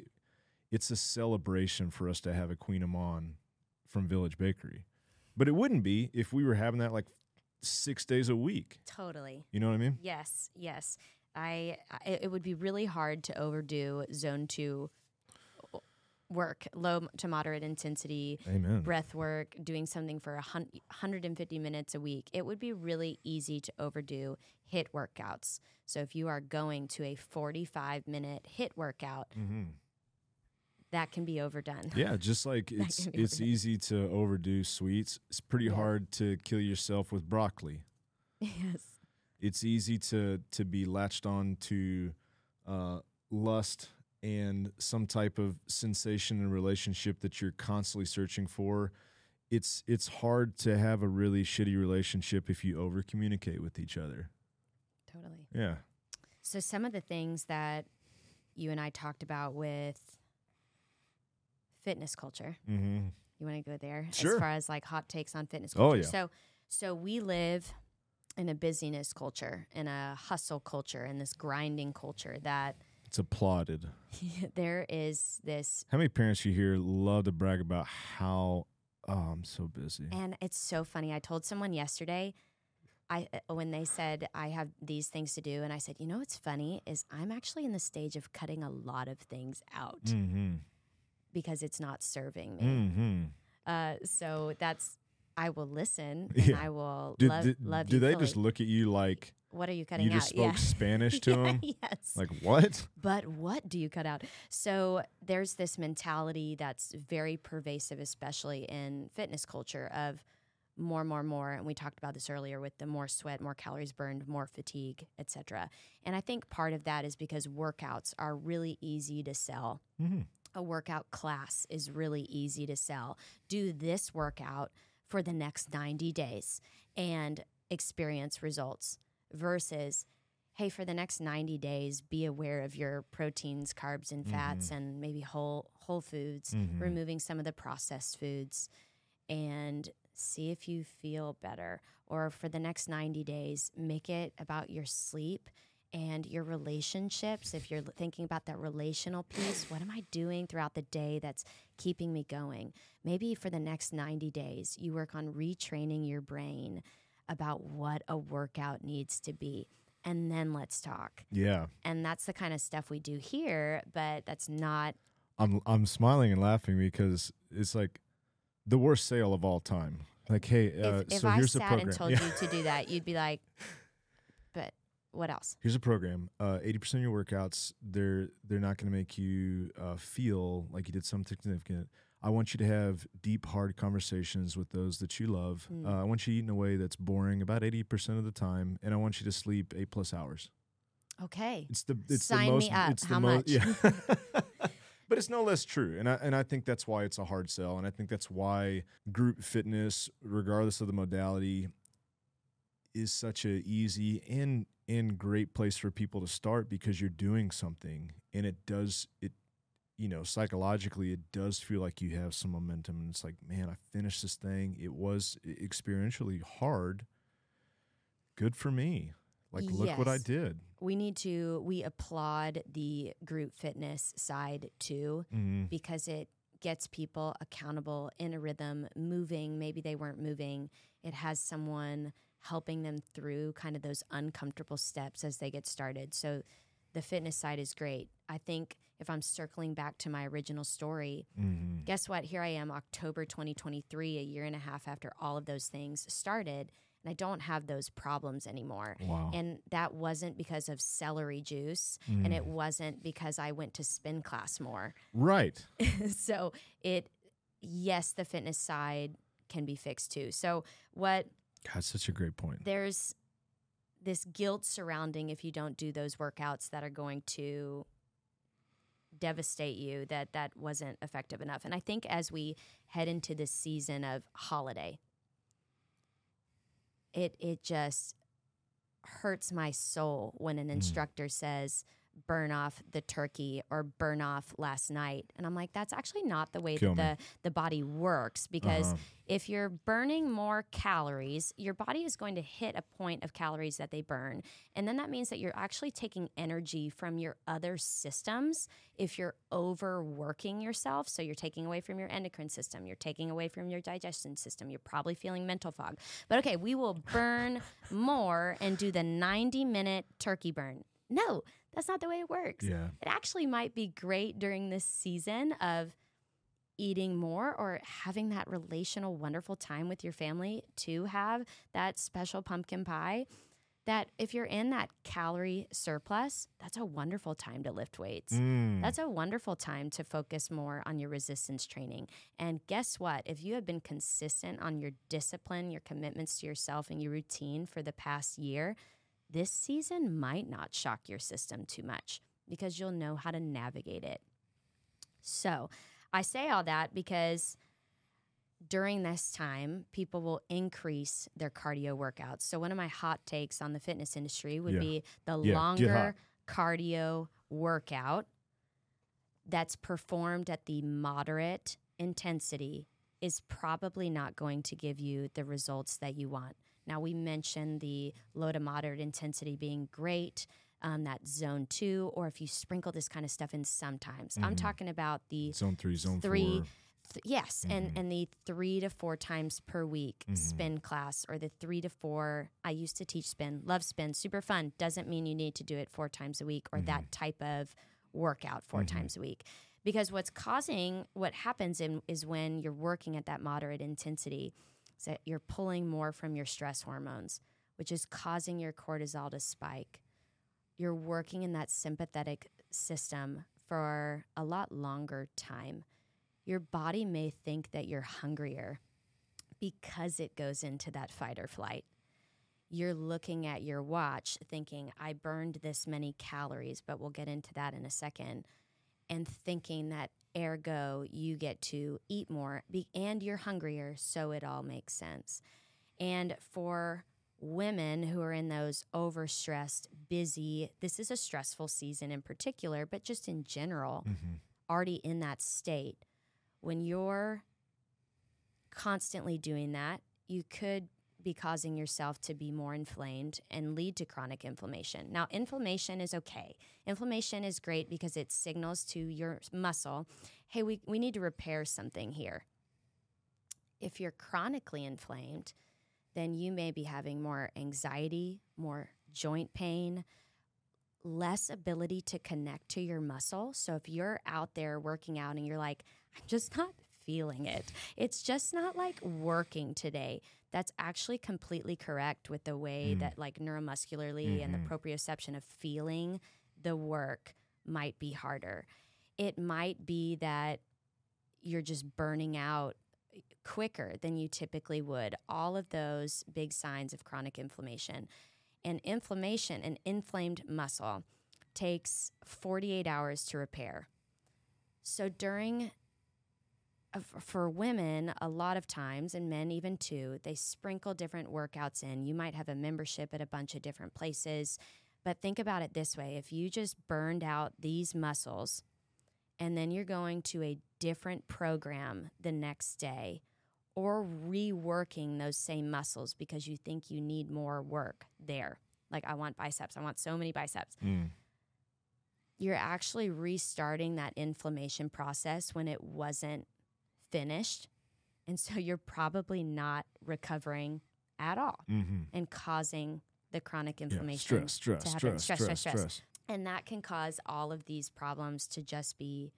it's a celebration for us to have a kouign-amann from Village Bakery. But it wouldn't be if we were having that like six days a week. Totally. You know what I mean? Yes, yes. I, I it would be really hard to overdo zone 2 work, low to moderate intensity, Amen. breath work, doing something for a 150 minutes a week, it would be really easy to overdo HIIT workouts. So if you are going to a 45 minute HIIT workout, hmm that can be overdone. Yeah, just like it's it's overdone. easy to overdo sweets. It's pretty Yeah. hard to kill yourself with broccoli. yes. It's easy to to be latched on to uh, lust and some type of sensation and relationship that you're constantly searching for. It's it's hard to have a really shitty relationship if you over communicate with each other. Totally. Yeah. So some of the things that you and I talked about with fitness culture. Mm-hmm. You want to go there Sure. as far as like hot takes on fitness culture Oh, yeah. So so we live in a busyness culture, in a hustle culture, in this grinding culture that It's applauded. there is this How many parents you hear love to brag about how oh I'm so busy. and it's so funny. I told someone yesterday I uh, when they said I have these things to do and I said, "You know what's funny is I'm actually in the stage of cutting a lot of things out Mm-hmm. because it's not serving me." Mm-hmm. Uh, so that's I will listen and Yeah. I will Do, love do, love do you. they fully. just look at you like what are you cutting you just spoke yeah. Spanish to him. yes. Like what? but what do you cut out? So there's this mentality that's very pervasive, especially in fitness culture, of more, more, more. And we talked about this earlier with the more sweat, more calories burned, more fatigue, etc. And I think part of that is because workouts are really easy to sell. Mm-hmm. A workout class is really easy to sell. Do this workout for the next 90 days and experience results versus hey for the next 90 days be aware of your proteins carbs and fats and maybe whole whole foods Mhm. removing some of the processed foods and see if you feel better. Or for the next 90 days make it about your sleep and your relationships. If you're thinking about that relational piece what am i doing throughout the day that's keeping me going? Maybe for the next 90 days you work on retraining your brain about what a workout needs to be and then let's talk Yeah. and that's the kind of stuff we do here but that's not I'm I'm smiling and laughing because it's like the worst sale of all time. Like, hey, uh, if, if so i here's sat program. and told Yeah. you to do that you'd be like but what else Here's a program. Uh, Eighty percent of your workouts, they're they're not going to make you uh, feel like you did something significant. I want you to have deep, hard conversations with those that you love. Mm. Uh, I want you to eat in a way that's boring about eighty percent of the time, and I want you to sleep eight plus hours. okay It's the it's Sign the me most. up. It's How the much? Yeah. but it's no less true, and I and I think that's why it's a hard sell, and I think that's why group fitness, regardless of the modality, is such a easy and and great place for people to start because you're doing something, and it does it. You know, psychologically, it does feel like you have some momentum, and it's like, man, I finished this thing. It was experientially hard. Good for me. Like, look what I did. we need to we applaud the group fitness side too Mm-hmm. because it gets people accountable in a rhythm moving maybe they weren't moving it has someone helping them through kind of those uncomfortable steps as they get started so the fitness side is great i think if i'm circling back to my original story Mm-hmm. guess what here i am october 2023 a year and a half after all of those things started and i don't have those problems anymore Wow. and that wasn't because of celery juice and it wasn't because I went to spin class more. right. so it yes, the fitness side can be fixed too. So what God, such a great point. there's this guilt surrounding if you don't do those workouts that are going to devastate you that that wasn't effective enough. And I think as we head into this season of holiday it it just hurts my soul when an Mm. instructor says burn off the turkey or burn off last night. And i'm like that's actually not the way Kill that the, the body works because Uh-huh. if you're burning more calories your body is going to hit a point of calories that they burn. And then that means that you're actually taking energy from your other systems if you're overworking yourself. So you're taking away from your endocrine system you're taking away from your digestion system you're probably feeling mental fog. But okay we will burn more and do the 90 minute turkey burn. No that's not the way it works Yeah. it actually might be great during this season of eating more or having that relational, wonderful time with your family to have that special pumpkin pie. That if you're in that calorie surplus, that's a wonderful time to lift weights. Mm. That's a wonderful time to focus more on your resistance training. And guess what? If you have been consistent on your discipline, your commitments to yourself, and your routine for the past year, this season might not shock your system too much because you'll know how to navigate it. So, I say all that because during this time, people will increase their cardio workouts. So, one of my hot takes on the fitness industry would Yeah. be the Yeah, longer cardio workout that's performed at the moderate intensity is probably not going to give you the results that you want. Now, we mentioned the low to moderate intensity being great, um, that zone two, or if you sprinkle this kind of stuff in sometimes. I'm Mhm. talking about the Zone three, zone three- four. th- yes, Mhm. and and the three to four times per week Mhm. spin class, or the three to four. I used to teach spin, love spin, super fun. Doesn't mean you need to do it four times a week or that type of workout 4 Mhm. times a week. Because what's causing what happens in, is when you're working at that moderate intensity, is that you're pulling more from your stress hormones, which is causing your cortisol to spike. You're working in that sympathetic system for a lot longer time your body may think that you're hungrier because it goes into that fight or flight. You're looking at your watch thinking, I burned this many calories, but we'll get into that in a second, and thinking that ergo you get to eat more be- and you're hungrier, so it all makes sense. And for women who are in those overstressed, busy, this is a stressful season in particular, but just in general, Mhm. already in that state, when you're constantly doing that, you could be causing yourself to be more inflamed and lead to chronic inflammation. Now, inflammation is okay. Inflammation is great because it signals to your muscle, hey, we, we need to repair something here. If you're chronically inflamed, then you may be having more anxiety, more joint pain, less ability to connect to your muscle. So if you're out there working out and you're like, I'm just not feeling it, it's just not like working today. That's actually completely correct with the way Mm. that, like, neuromuscularly and the Mhm. proprioception of feeling the work might be harder. It might be that you're just burning out quicker than you typically would. All of those big signs of chronic inflammation. And inflammation, an inflamed muscle, takes 48 hours to repair. So during for women, a lot of times, and men even too, they sprinkle different workouts in. You might have a membership at a bunch of different places, but think about it this way if you just burned out these muscles and then you're going to a different program the next day or reworking those same muscles because you think you need more work there. Like, I want biceps, I want so many biceps Mm. you're actually restarting that inflammation process when it wasn't finished. And so you're probably not recovering at all Mhm. and causing the chronic Yeah. inflammation. Stress, stress, to happen. stress, Stress, stress, stress, stress. stress. And that can cause all of these problems to just be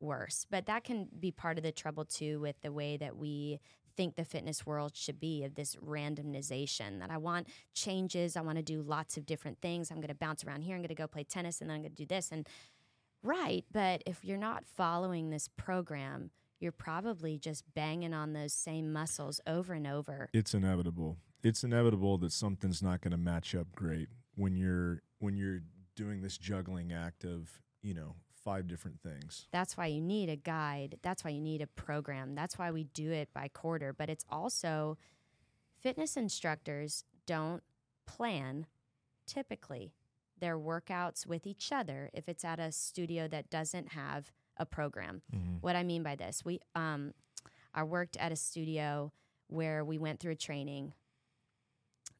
worse. But that can be part of the trouble too with the way that we think the fitness world should be of this randomization that I want changes. I want to do lots of different things. I'm going to bounce around here. I'm going to go play tennis and then I'm going to do this. And right. But if you're not following this program, you're probably just banging on those same muscles over and over. It's inevitable. It's inevitable that something's not going to match up great when you're when you're doing this juggling act of you know five different things. That's why you need a guide. That's why you need a program. That's why we do it by quarter. But it's also fitness instructors don't plan typically their workouts with each other if it's at a studio that doesn't have a program. Mm-hmm. What I mean by this, we um I worked at a studio where we went through a training.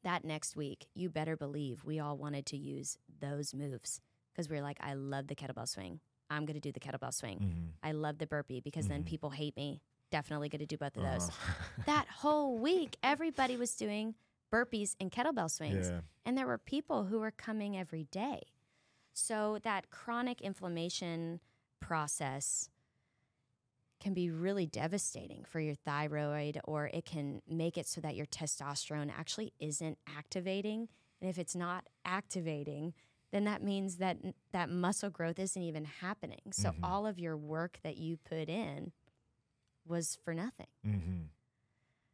That next week, you better believe we all wanted to use those moves because we were like, I love the kettlebell swing. I'm going to do the kettlebell swing. Mm-hmm. I love the burpee because then Mhm. people hate me. Definitely going to do both of those. Uh-huh. That whole week, everybody was doing burpees and kettlebell swings. yeah. And there were people who were coming every day. So that chronic inflammation process can be really devastating for your thyroid, or it can make it so that your testosterone actually isn't activating. And if it's not activating, then that means that that muscle growth isn't even happening. So Mhm. all of your work that you put in was for nothing. Mm-hmm.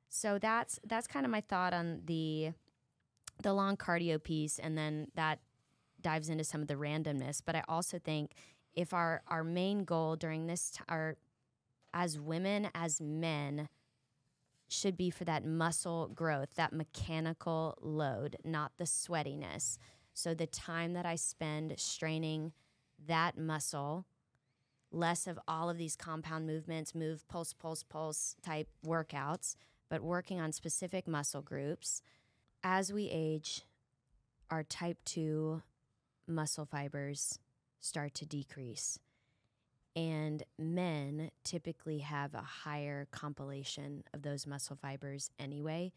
So that's that's kind of my thought on the the long cardio piece, and then that dives into some of the randomness. But I also think if our our main goal during this t- our as women as men should be for that muscle growth, that mechanical load, not the sweatiness. So the time that I spend straining that muscle, less of all of these compound movements, move, pulse, pulse, pulse type workouts, but working on specific muscle groups. As we age, our type 2 muscle fibers start to decrease. And men typically have a higher compilation of those muscle fibers anyway,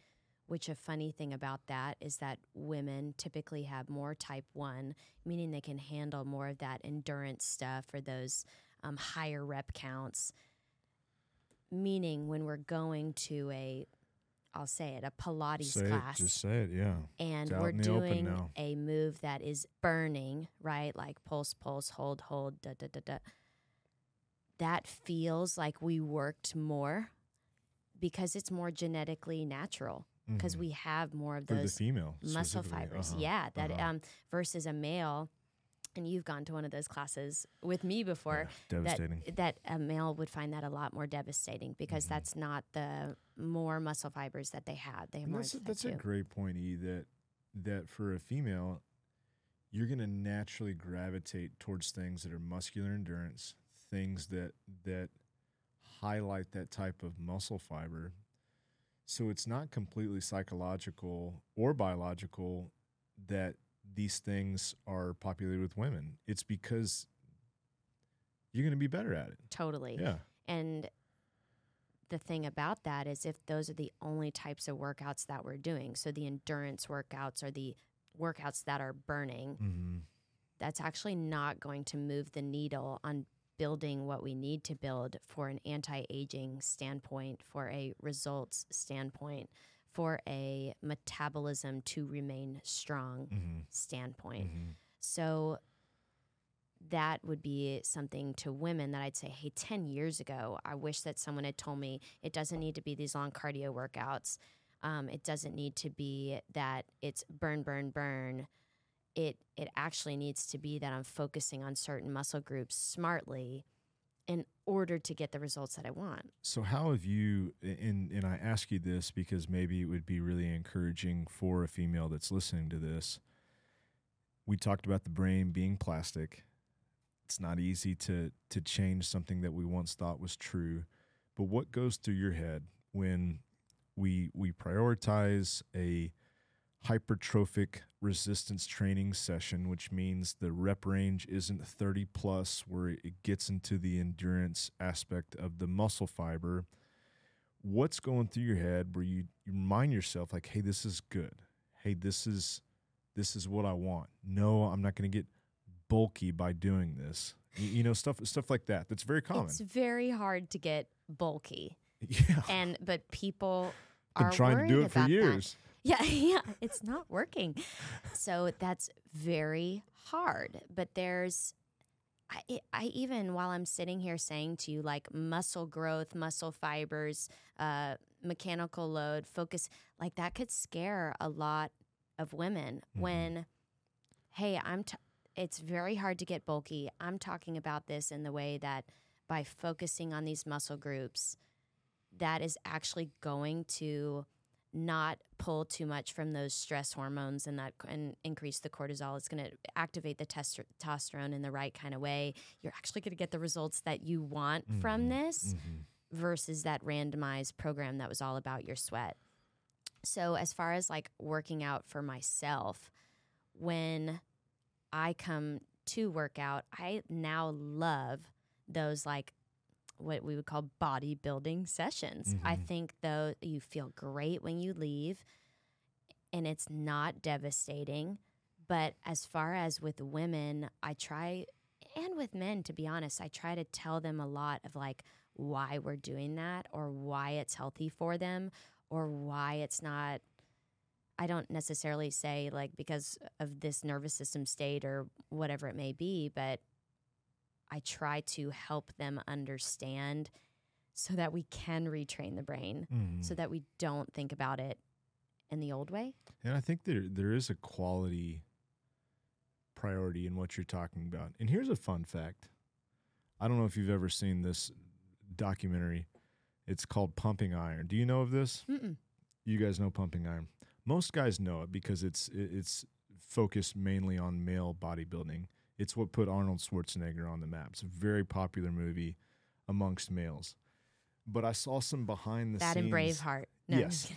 which a funny thing about that is that women typically have more type 1, meaning they can handle more of that endurance stuff or those um, higher rep counts. Meaning when we're going to a, I'll say it, a Pilates Say it. class Just say it. Yeah. and we're in the open doing a move that is burning, right? Like pulse, pulse, hold, hold, da da da da. That feels like we worked more because it's more genetically natural because Mhm. we have more of for the those female muscle fibers. Uh-huh. Yeah, that uh-huh. um versus a male. And you've gone to one of those classes with me before Yeah, devastating. that that a male would find that a lot more devastating because Mhm. that's not the more muscle fibers that they have. They have more that's a, that's a great point, E. That that for a female, you're going to naturally gravitate towards things that are muscular endurance, things that that highlight that type of muscle fiber. So it's not completely psychological or biological that these things are populated with women. It's because you're going to be better at it. Totally. Yeah. And the thing about that is if those are the only types of workouts that we're doing, so the endurance workouts are the workouts that are burning, Mm-hmm. that's actually not going to move the needle on building what we need to build for an anti aging standpoint, for a results standpoint, for a metabolism to remain strong Mm-hmm. standpoint. So that would be something to women that I'd say, hey, 10 years ago, I wish that someone had told me it doesn't need to be these long cardio workouts. Um, it doesn't need to be that it's burn, burn, burn. It, it actually needs to be that I'm focusing on certain muscle groups smartly in order to get the results that I want. So how have you and and I ask you this because maybe it would be really encouraging for a female that's listening to this. We talked about the brain being plastic. It's not easy to to change something that we once thought was true. But what goes through your head when we we prioritize a hypertrophic resistance training session, which means the rep range isn't 30 plus, where it gets into the endurance aspect of the muscle fiber. What's going through your head where you, you remind yourself, like, hey, this is good. Hey, this is this is what I want. No, I'm not going to get bulky by doing this. You, you know, stuff stuff like that. That's very common. It's very hard to get bulky. yeah, And but people been are trying to do it for years. that. Yeah, yeah, it's not working. So that's very hard. But there's, I, I even while I'm sitting here saying to you, like muscle growth, muscle fibers, uh, mechanical load, focus, like that could scare a lot of women Mhm. when, hey, I'm, t- it's very hard to get bulky. I'm talking about this in the way that by focusing on these muscle groups, that is actually going to not pull too much from those stress hormones and that and increase the cortisol. It's going to activate the testosterone in the right kind of way. You're actually going to get the results that you want from Mhm. this Mhm. versus that randomized program that was all about your sweat. So as far as like working out for myself, when I come to work out, I now love those like what we would call bodybuilding sessions. I Mhm. think though you feel great when you leave and it's not devastating. But as far as with women, I try and with men, to be honest, I try to tell them a lot of like why we're doing that or why it's healthy for them or why it's not. I don't necessarily say like because of this nervous system state or whatever it may be, but I try to help them understand so that we can retrain the brain Mhm. so that we don't think about it in the old way. And I think there there is a quality priority in what you're talking about. And here's a fun fact. I don't know if you've ever seen this documentary. It's called Pumping Iron. Do you know of this? Mm-mm. You guys know Pumping Iron. Most guys know it because it's it's focused mainly on male bodybuilding. It's what put Arnold Schwarzenegger on the map. It's a very popular movie amongst males. But I saw some behind the That scenes. and Braveheart. No, Yes.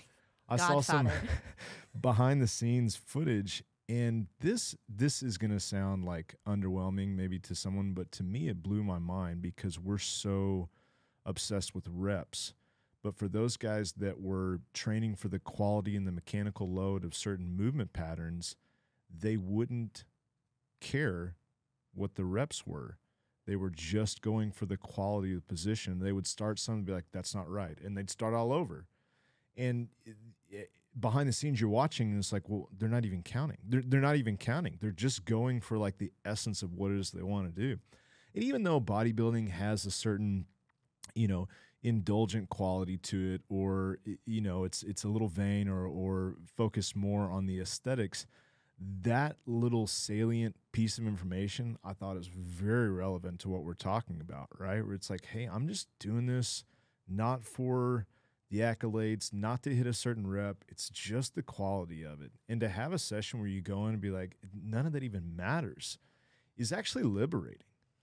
I saw some behind the scenes footage and this this is going to sound like underwhelming maybe to someone but to me it blew my mind because we're so obsessed with reps but for those guys that were training for the quality and the mechanical load of certain movement patterns they wouldn't care what the reps were. They were just going for the quality of the position. They would start some and be like that's not right and they'd start all over. And it- it- behind the scenes you're watching and it's like well they're not even counting. They're, they're not even counting. They're just going for like the essence of what it is they want to do. And even though bodybuilding has a certain you know indulgent quality to it or you know it's it's a little vain or or focused more on the aesthetics that little salient piece of information i thought is very relevant to what we're talking about right where it's like hey i'm just doing this not for the accolades, not to hit a certain rep. It's just the quality of it. And to have a session where you go in and be like, none of that even matters is actually liberating,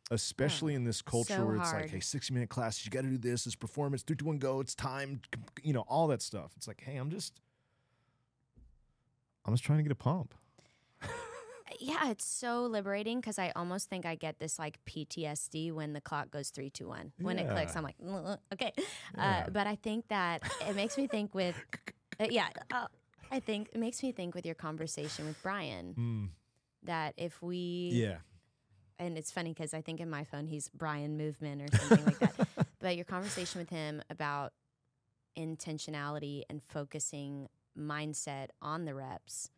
especially Oh, in this culture so where it's hard. like, hey, 60 minute classes, you got to do this, it's performance, three, two, one, go, it's time, you know, all that stuff. It's like, hey, I'm just, I'm just trying to get a pump. Yeah, it's so liberating because I almost think I get this like PTSD when the clock goes three, two, one. When it clicks, I'm like, "Mm, okay. Yeah. Uh, but I think that it makes me think with, uh, yeah, uh, I think it makes me think with your conversation with Brian Mm, that if we, yeah. and it's funny because I think in my phone he's Brian Movement or something like that. But your conversation with him about intentionality and focusing mindset on the reps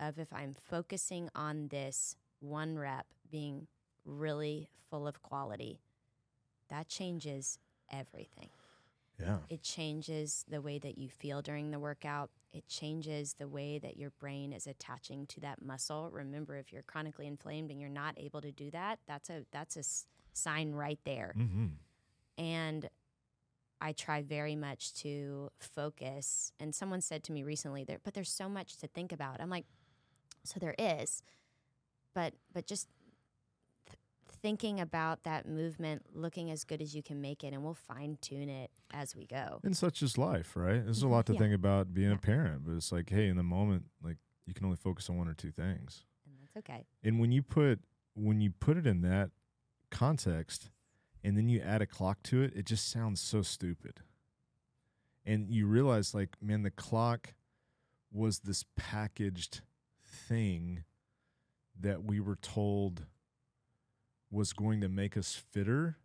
of if I'm focusing on this one rep being really full of quality, that changes everything. Yeah. It changes the way that you feel during the workout. It changes the way that your brain is attaching to that muscle. Remember, if you're chronically inflamed and you're not able to do that, that's a that's a s- sign right there. Mm-hmm. And I try very much to focus. And someone said to me recently, there, but there's so much to think about. I'm like, so there is, but but just th- thinking about that movement, looking as good as you can make it, and we'll fine tune it as we go. And such is life, right? There's a Mhm. lot to Yeah. think about being Yeah. a parent, but it's like, hey, in the moment, like you can only focus on one or two things. And that's okay. And when you put when you put it in that context and then you add a clock to it, it just sounds so stupid. And you realize like, man, the clock was this packaged thing that we were told was going to make us fitter,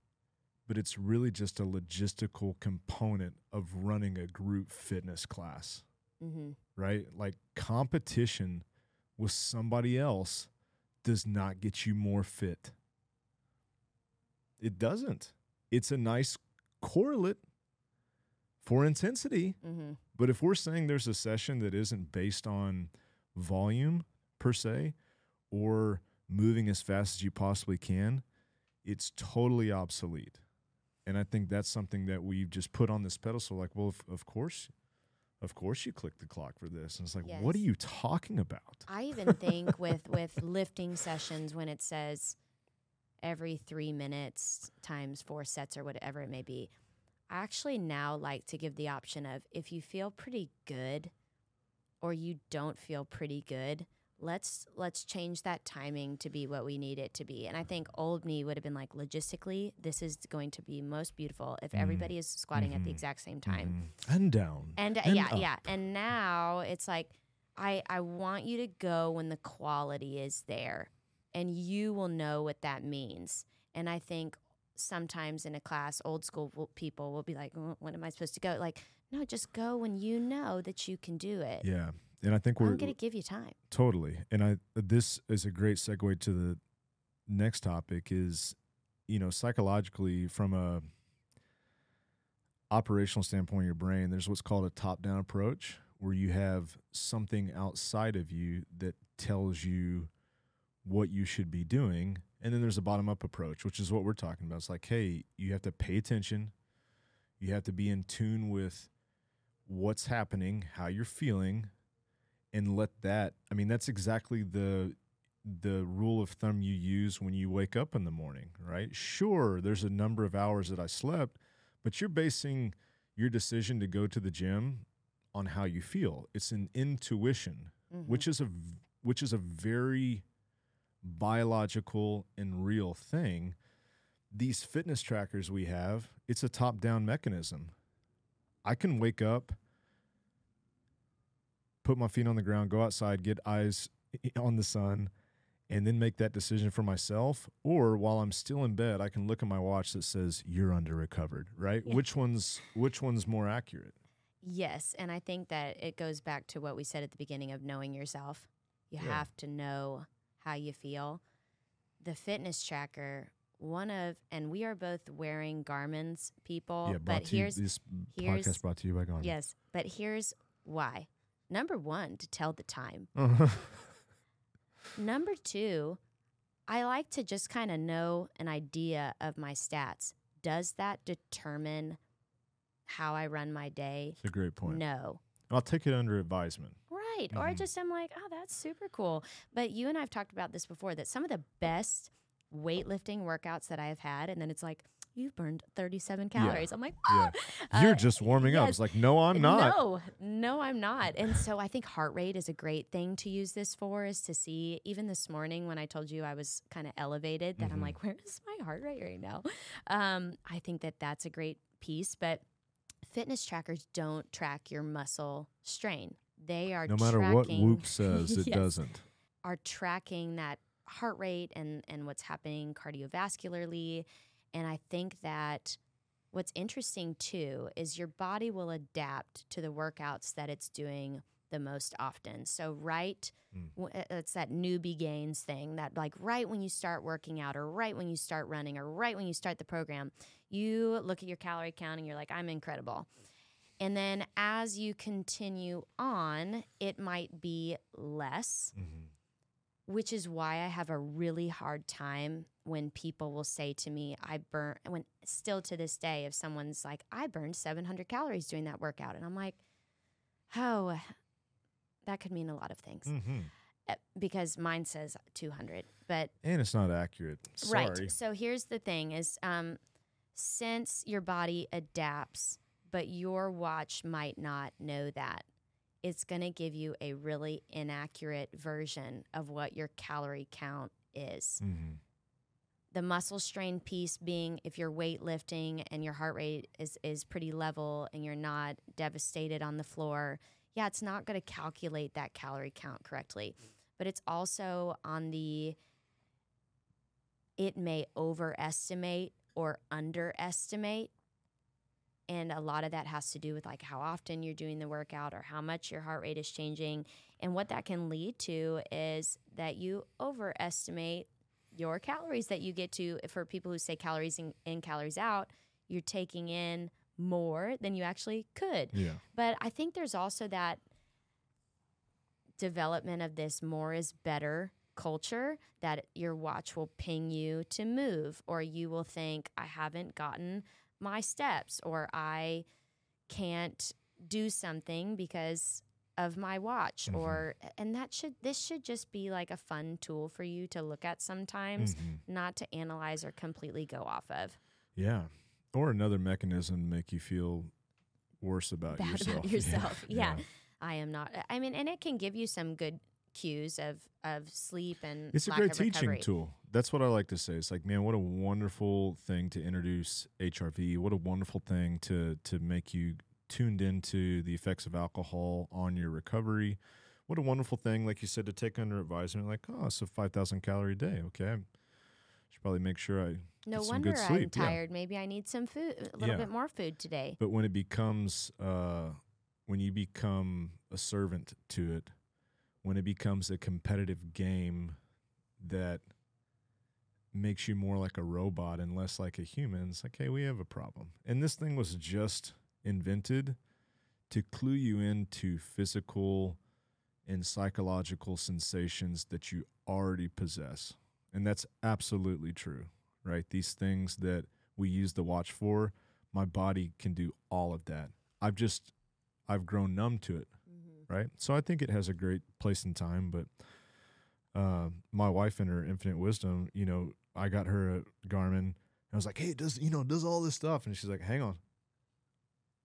but it's really just a logistical component of running a group fitness class Mm-hmm. right? Like competition with somebody else does not get you more fit. It doesn't. It's a nice correlate for intensity. Mm-hmm. But if we're saying there's a session that isn't based on volume per se or moving as fast as you possibly can, it's totally obsolete. And I think that's something that we've just put on this pedestal like, well, of, of course, of course you click the clock for this. And it's like, what are you talking about? I even think with with lifting sessions when it says every three minutes times four sets or whatever it may be, I actually now like to give the option of if you feel pretty good or you don't feel pretty good, let's let's change that timing to be what we need it to be. And I think old me would have been like logistically, this is going to be most beautiful if Mm. everybody is squatting at the Mhm. exact same time. Mhm. And down. And, and yeah, up. yeah. And now it's like I I want you to go when the quality is there. and you will know what that means. And I think sometimes in a class, old school people will be like, "Mm, "When am I supposed to go?" Like, no, just go when you know that you can do it. Yeah. And I think we're I'm going to give you time. Totally. And I this is a great segue to the next topic is you know psychologically from a operational standpoint of your brain there's what's called a top down approach where you have something outside of you that tells you what you should be doing and then there's a bottom up approach which is what we're talking about it's like hey you have to pay attention you have to be in tune with what's happening how you're feeling and let that i mean that's exactly the the rule of thumb you use when you wake up in the morning right? Sure there's a number of hours that i slept but you're basing your decision to go to the gym on how you feel. It's an intuition Mhm. which is a which is a very biological and real thing. These fitness trackers we have it's a top down mechanism. I can wake up put my feet on the ground go outside get eyes on the sun and then make that decision for myself or while i'm still in bed i can look at my watch that says you're under recovered right Yeah. which one's which one's more accurate Yes, and I think that it goes back to what we said at the beginning of knowing yourself. You Yeah. have to know how you feel. The fitness tracker, one of, and we are both wearing Garmin's people, yeah but to you, here's this here's- podcast brought to you by Garmin. yes, but here's why. Number one, to tell the time. Uh-huh. Number two, I like to just kind of know an idea of my stats. Does that determine how I run my day? It's a great point. No. I'll take it under advisement. Right. Or I Mhm. just I'm like, oh, that's super cool. But you and I've talked about this before that some of the best weightlifting workouts that I have had, and then it's like, you've burned 37 Yeah. calories. I'm like, Yeah. ah. You're Uh, just warming up. It's like, no, I'm not. No, no, I'm not. And so I think heart rate is a great thing to use this for, is to see. Even this morning when I told you I was kind of elevated, that I'm Mhm. like, where is my heart rate right now? Um, I think that that's a great piece. But fitness trackers don't track your muscle strain. They are No matter what tracking- Whoop says, it Yes. doesn't. are tracking that heart rate and and what's happening cardiovascularly and i think that what's interesting too is your body will adapt to the workouts that it's doing the most often so right Mm. it's that newbie gains thing that like right when you start working out or right when you start running or right when you start the program you look at your calorie count and you're like i'm incredible and then as you continue on it might be less Mhm. which is why I have a really hard time when people will say to me, I burn, when still to this day, if someone's like, I burned 700 calories doing that workout. And I'm like, oh, that could mean a lot of things Mhm. Uh, because mine says 200. But And it's not accurate. Sorry. Right. So here's the thing is um since your body adapts, but your watch might not know that, it's going to give you a really inaccurate version of what your calorie count is. Mhm. The muscle strain piece being if you're weightlifting and your heart rate is is pretty level and you're not devastated on the floor, yeah, it's not going to calculate that calorie count correctly. But it's also on the it may overestimate or underestimate. And a lot of that has to do with like how often you're doing the workout or how much your heart rate is changing. And what that can lead to is that you overestimate your calories that you get to. For people who say calories in, in calories out, you're taking in more than you actually could. Yeah. But I think there's also that development of this more is better culture that your watch will ping you to move, or you will think, I haven't gotten my steps, or I can't do something because of my watch Mhm. or and that should this should just be like a fun tool for you to look at sometimes Mhm. not to analyze or completely go off of Yeah. Or another mechanism to make you feel worse about Bad yourself. about yourself. Yeah. I am not. I mean, and it can give you some good cues of of sleep and It's a great teaching recovery. tool. That's what I like to say. It's like, man, what a wonderful thing to introduce HRV. What a wonderful thing to to make you tuned into the effects of alcohol on your recovery. what a wonderful thing, like you said, to take under advisement. Like, oh, it's a five thousand calorie day. Okay, I should probably make sure I No get some wonder good I'm sleep. Yeah. tired. Maybe I need some food, a little Yeah. bit more food today. But when it becomes, uh, when you become a servant to it, when it becomes a competitive game that makes you more like a robot and less like a human, it's like, hey, we have a problem. And this thing was just invented to clue you into physical and psychological sensations that you already possess. And that's absolutely true, right? These things that we use the watch for, my body can do all of that. I've just, I've grown numb to it right? So I think it has a great place in time. But uh, my wife, in her infinite wisdom, you know, I got her a Garmin. I was like, "Hey, it does you know it does all this stuff?" And she's like, "Hang on,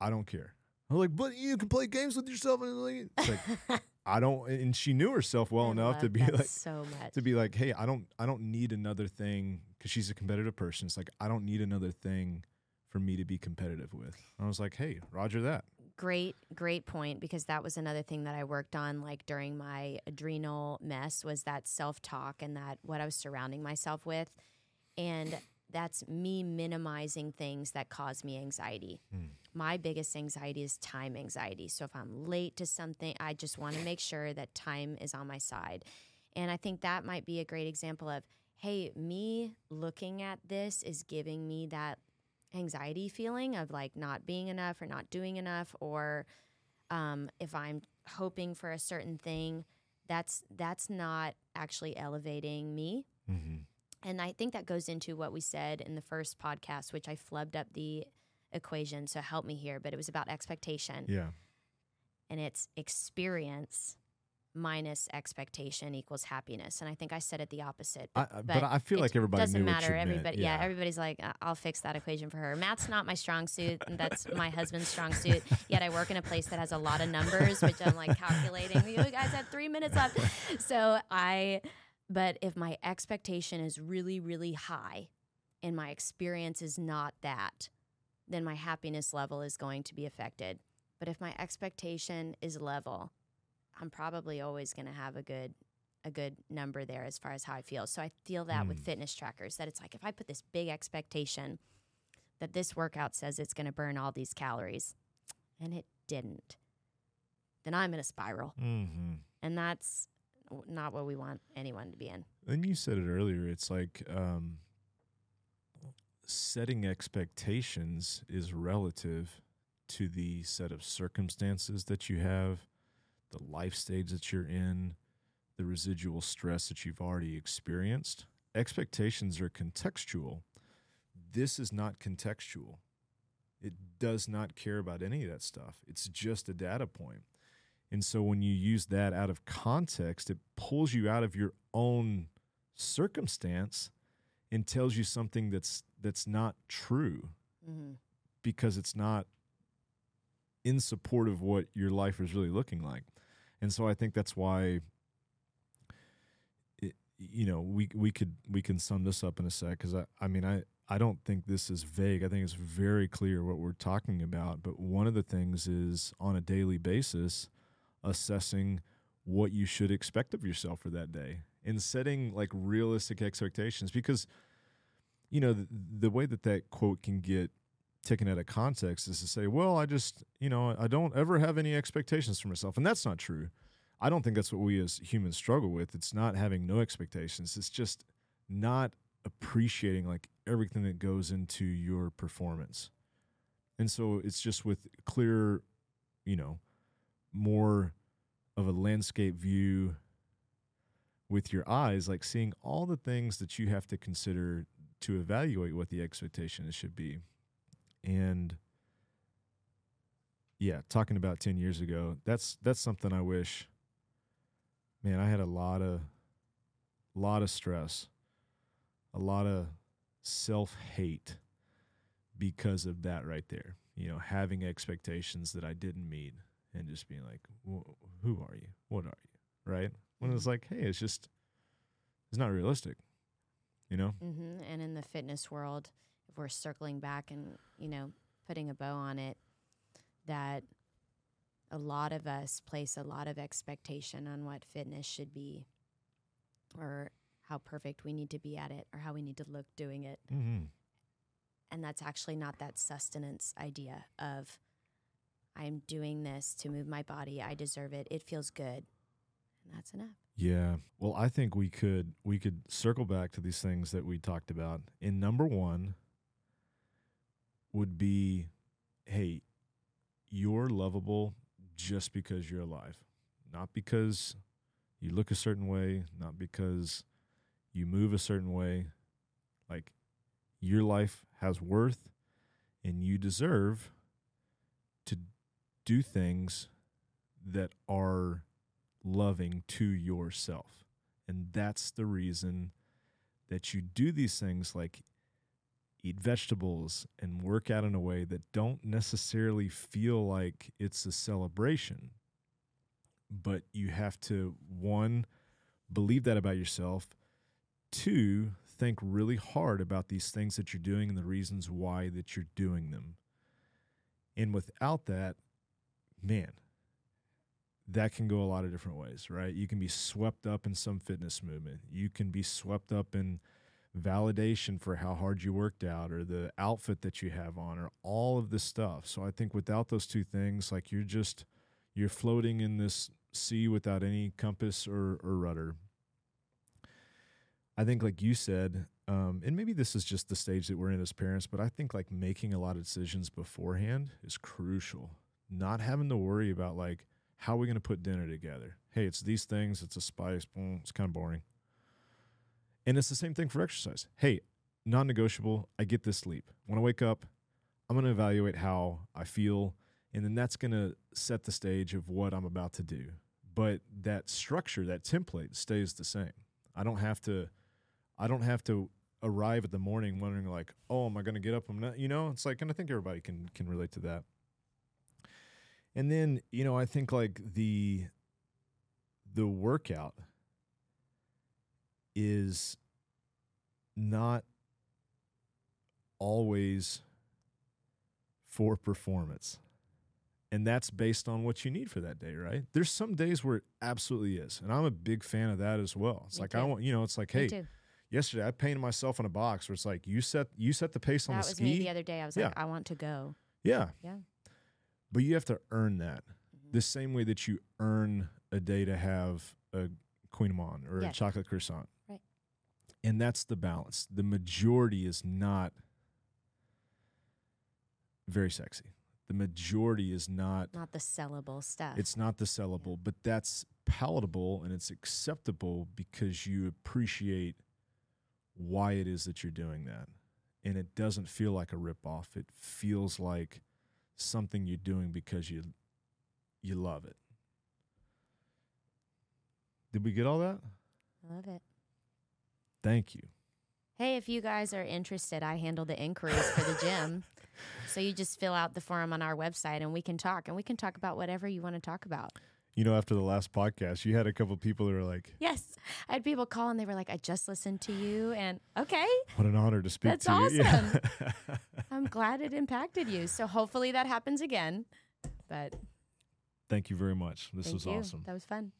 I don't care." I'm like, "But you can play games with yourself." And like, it's like I don't. And she knew herself well I enough to be like, so much. to be like, "Hey, I don't, I don't need another thing." Because she's a competitive person. It's like I don't need another thing for me to be competitive with. I was like, "Hey, Roger that." great great point because that was another thing that i worked on like during my adrenal mess was that self-talk and that what i was surrounding myself with and that's me minimizing things that cause me anxiety Hmm. My biggest anxiety is time anxiety. So if i'm late to something i just want to make sure that time is on my side. And i think that might be a great example of hey me looking at this is giving me that anxiety feeling of like not being enough or not doing enough or um, if i'm hoping for a certain thing that's that's not actually elevating me. Mm-hmm. and i think that goes into what we said in the first podcast which i flubbed up the equation so help me here but it was about expectation Yeah. and it's experience minus expectation equals happiness and i think i said it the opposite I, I- but, I feel like everybody doesn't matter. Everybody, yeah. everybody's like, "I- I'll fix that equation for her. Math's not my strong suit. and That's my husband's strong suit. Yet I work in a place that has a lot of numbers, which I'm like calculating. You guys have three minutes left, so I. But if my expectation is really, really high, and my experience is not that, then my happiness level is going to be affected. But if my expectation is level, I'm probably always going to have a good a good number there as far as how I feel. So I feel that with Mm. fitness trackers that it's like if I put this big expectation that this workout says it's going to burn all these calories and it didn't, then I'm in a spiral. Mm-hmm. And that's not what we want anyone to be in. And you said it earlier. It's like um, setting expectations is relative to the set of circumstances that you have, the life stage that you're in, the residual stress that you've already experienced. Expectations are contextual. This is not contextual. It does not care about any of that stuff. It's just a data point. And so when you use that out of context, it pulls you out of your own circumstance and tells you something that's that's not true Mm-hmm. because it's not in support of what your life is really looking like. And so I think that's why it, you know, we we could we can sum this up in a sec cuz I I mean I I don't think this is vague. I think it's very clear what we're talking about, but one of the things is on a daily basis assessing what you should expect of yourself for that day and setting like realistic expectations because you know the, the way that that quote can get taken out of context is to say well i just you know i don't ever have any expectations for myself and that's not true. I don't think that's what we as humans struggle with. It's not having no expectations. It's just not appreciating like everything that goes into your performance. And so it's just with clear you know more of a landscape view with your eyes, like seeing all the things that you have to consider to evaluate what the expectation should be. And yeah, talking about 10 years ago, that's that's something I wish man, I had a lot of lot of stress, a lot of self-hate because of that right there. You know, having expectations that I didn't meet and just being like, "Wh- "Who are you? What are you?" Right? When it's like, "Hey, it's just it's not realistic." You know? Mm-hmm. And in the fitness world, if we're circling back and, you know, putting a bow on it, that a lot of us place a lot of expectation on what fitness should be or how perfect we need to be at it or how we need to look doing it. Mm-hmm. And that's actually not that sustenance idea of I'm doing this to move my body. I deserve it. It feels good. And that's enough. Yeah. Well, I think we could we could circle back to these things that we talked about. And number 1 would be hey, you're lovable just because you're alive. Not because you look a certain way, not because you move a certain way. Like your life has worth and you deserve to do things that are loving to yourself. And that's the reason that you do these things like eat vegetables and work out in a way that don't necessarily feel like it's a celebration. But you have to, one, believe that about yourself, two, think really hard about these things that you're doing and the reasons why that you're doing them. And without that, man, that can go a lot of different ways, right? You can be swept up in some fitness movement. You can be swept up in validation for how hard you worked out or the outfit that you have on or all of this stuff. So I think without those two things, like you're just you're floating in this sea without any compass or, or rudder. I think like you said, um, and maybe this is just the stage that we're in as parents, but I think like making a lot of decisions beforehand is crucial. Not having to worry about like how are we going to put dinner together? Hey, it's these things, it's a spice, boom, it's kind of boring. And it's the same thing for exercise. Hey, non negotiable, I get this sleep. When I wake up, I'm going to evaluate how I feel, and then that's going to set the stage of what I'm about to do. But that structure, that template stays the same. I don't have to I don't have to arrive at the morning wondering like, "Oh, am I going to get up?" I'm not, you know, it's like and I think everybody can can relate to that. And then, you know, I think like the the workout is not always for performance. And that's based on what you need for that day, right? There's some days where it absolutely is. And I'm a big fan of that as well. It's Me like too. I want, you know, it's like, Me hey, too. yesterday I painted myself in a box where it's like you set you set the pace on That the was ski. me the other day. I was Yeah. like, I want to go. yeah. Yeah. But you have to earn that. Mhm. The same way that you earn a day to have a kouign-amann or a chocolate croissant. Right. And that's the balance. The majority is not very sexy. The majority is not Not the sellable stuff. it's not the sellable, but that's palatable and it's acceptable because you appreciate why it is that you're doing that. And it doesn't feel like a ripoff. It feels like something you're doing because you you love it. Did we get all that? I love it. Thank you. Hey, if you guys are interested, I handle the inquiries for the gym. So you just fill out the form on our website and we can talk and we can talk about whatever you want to talk about. You know, after the last podcast, you had a couple people that were like, Yes. I had people call and they were like, I just listened to you and okay, "What an honor to speak That's to you." Yeah. I'm glad it impacted you. So hopefully that happens again. But Thank you very much. This thank was you. awesome. That was fun.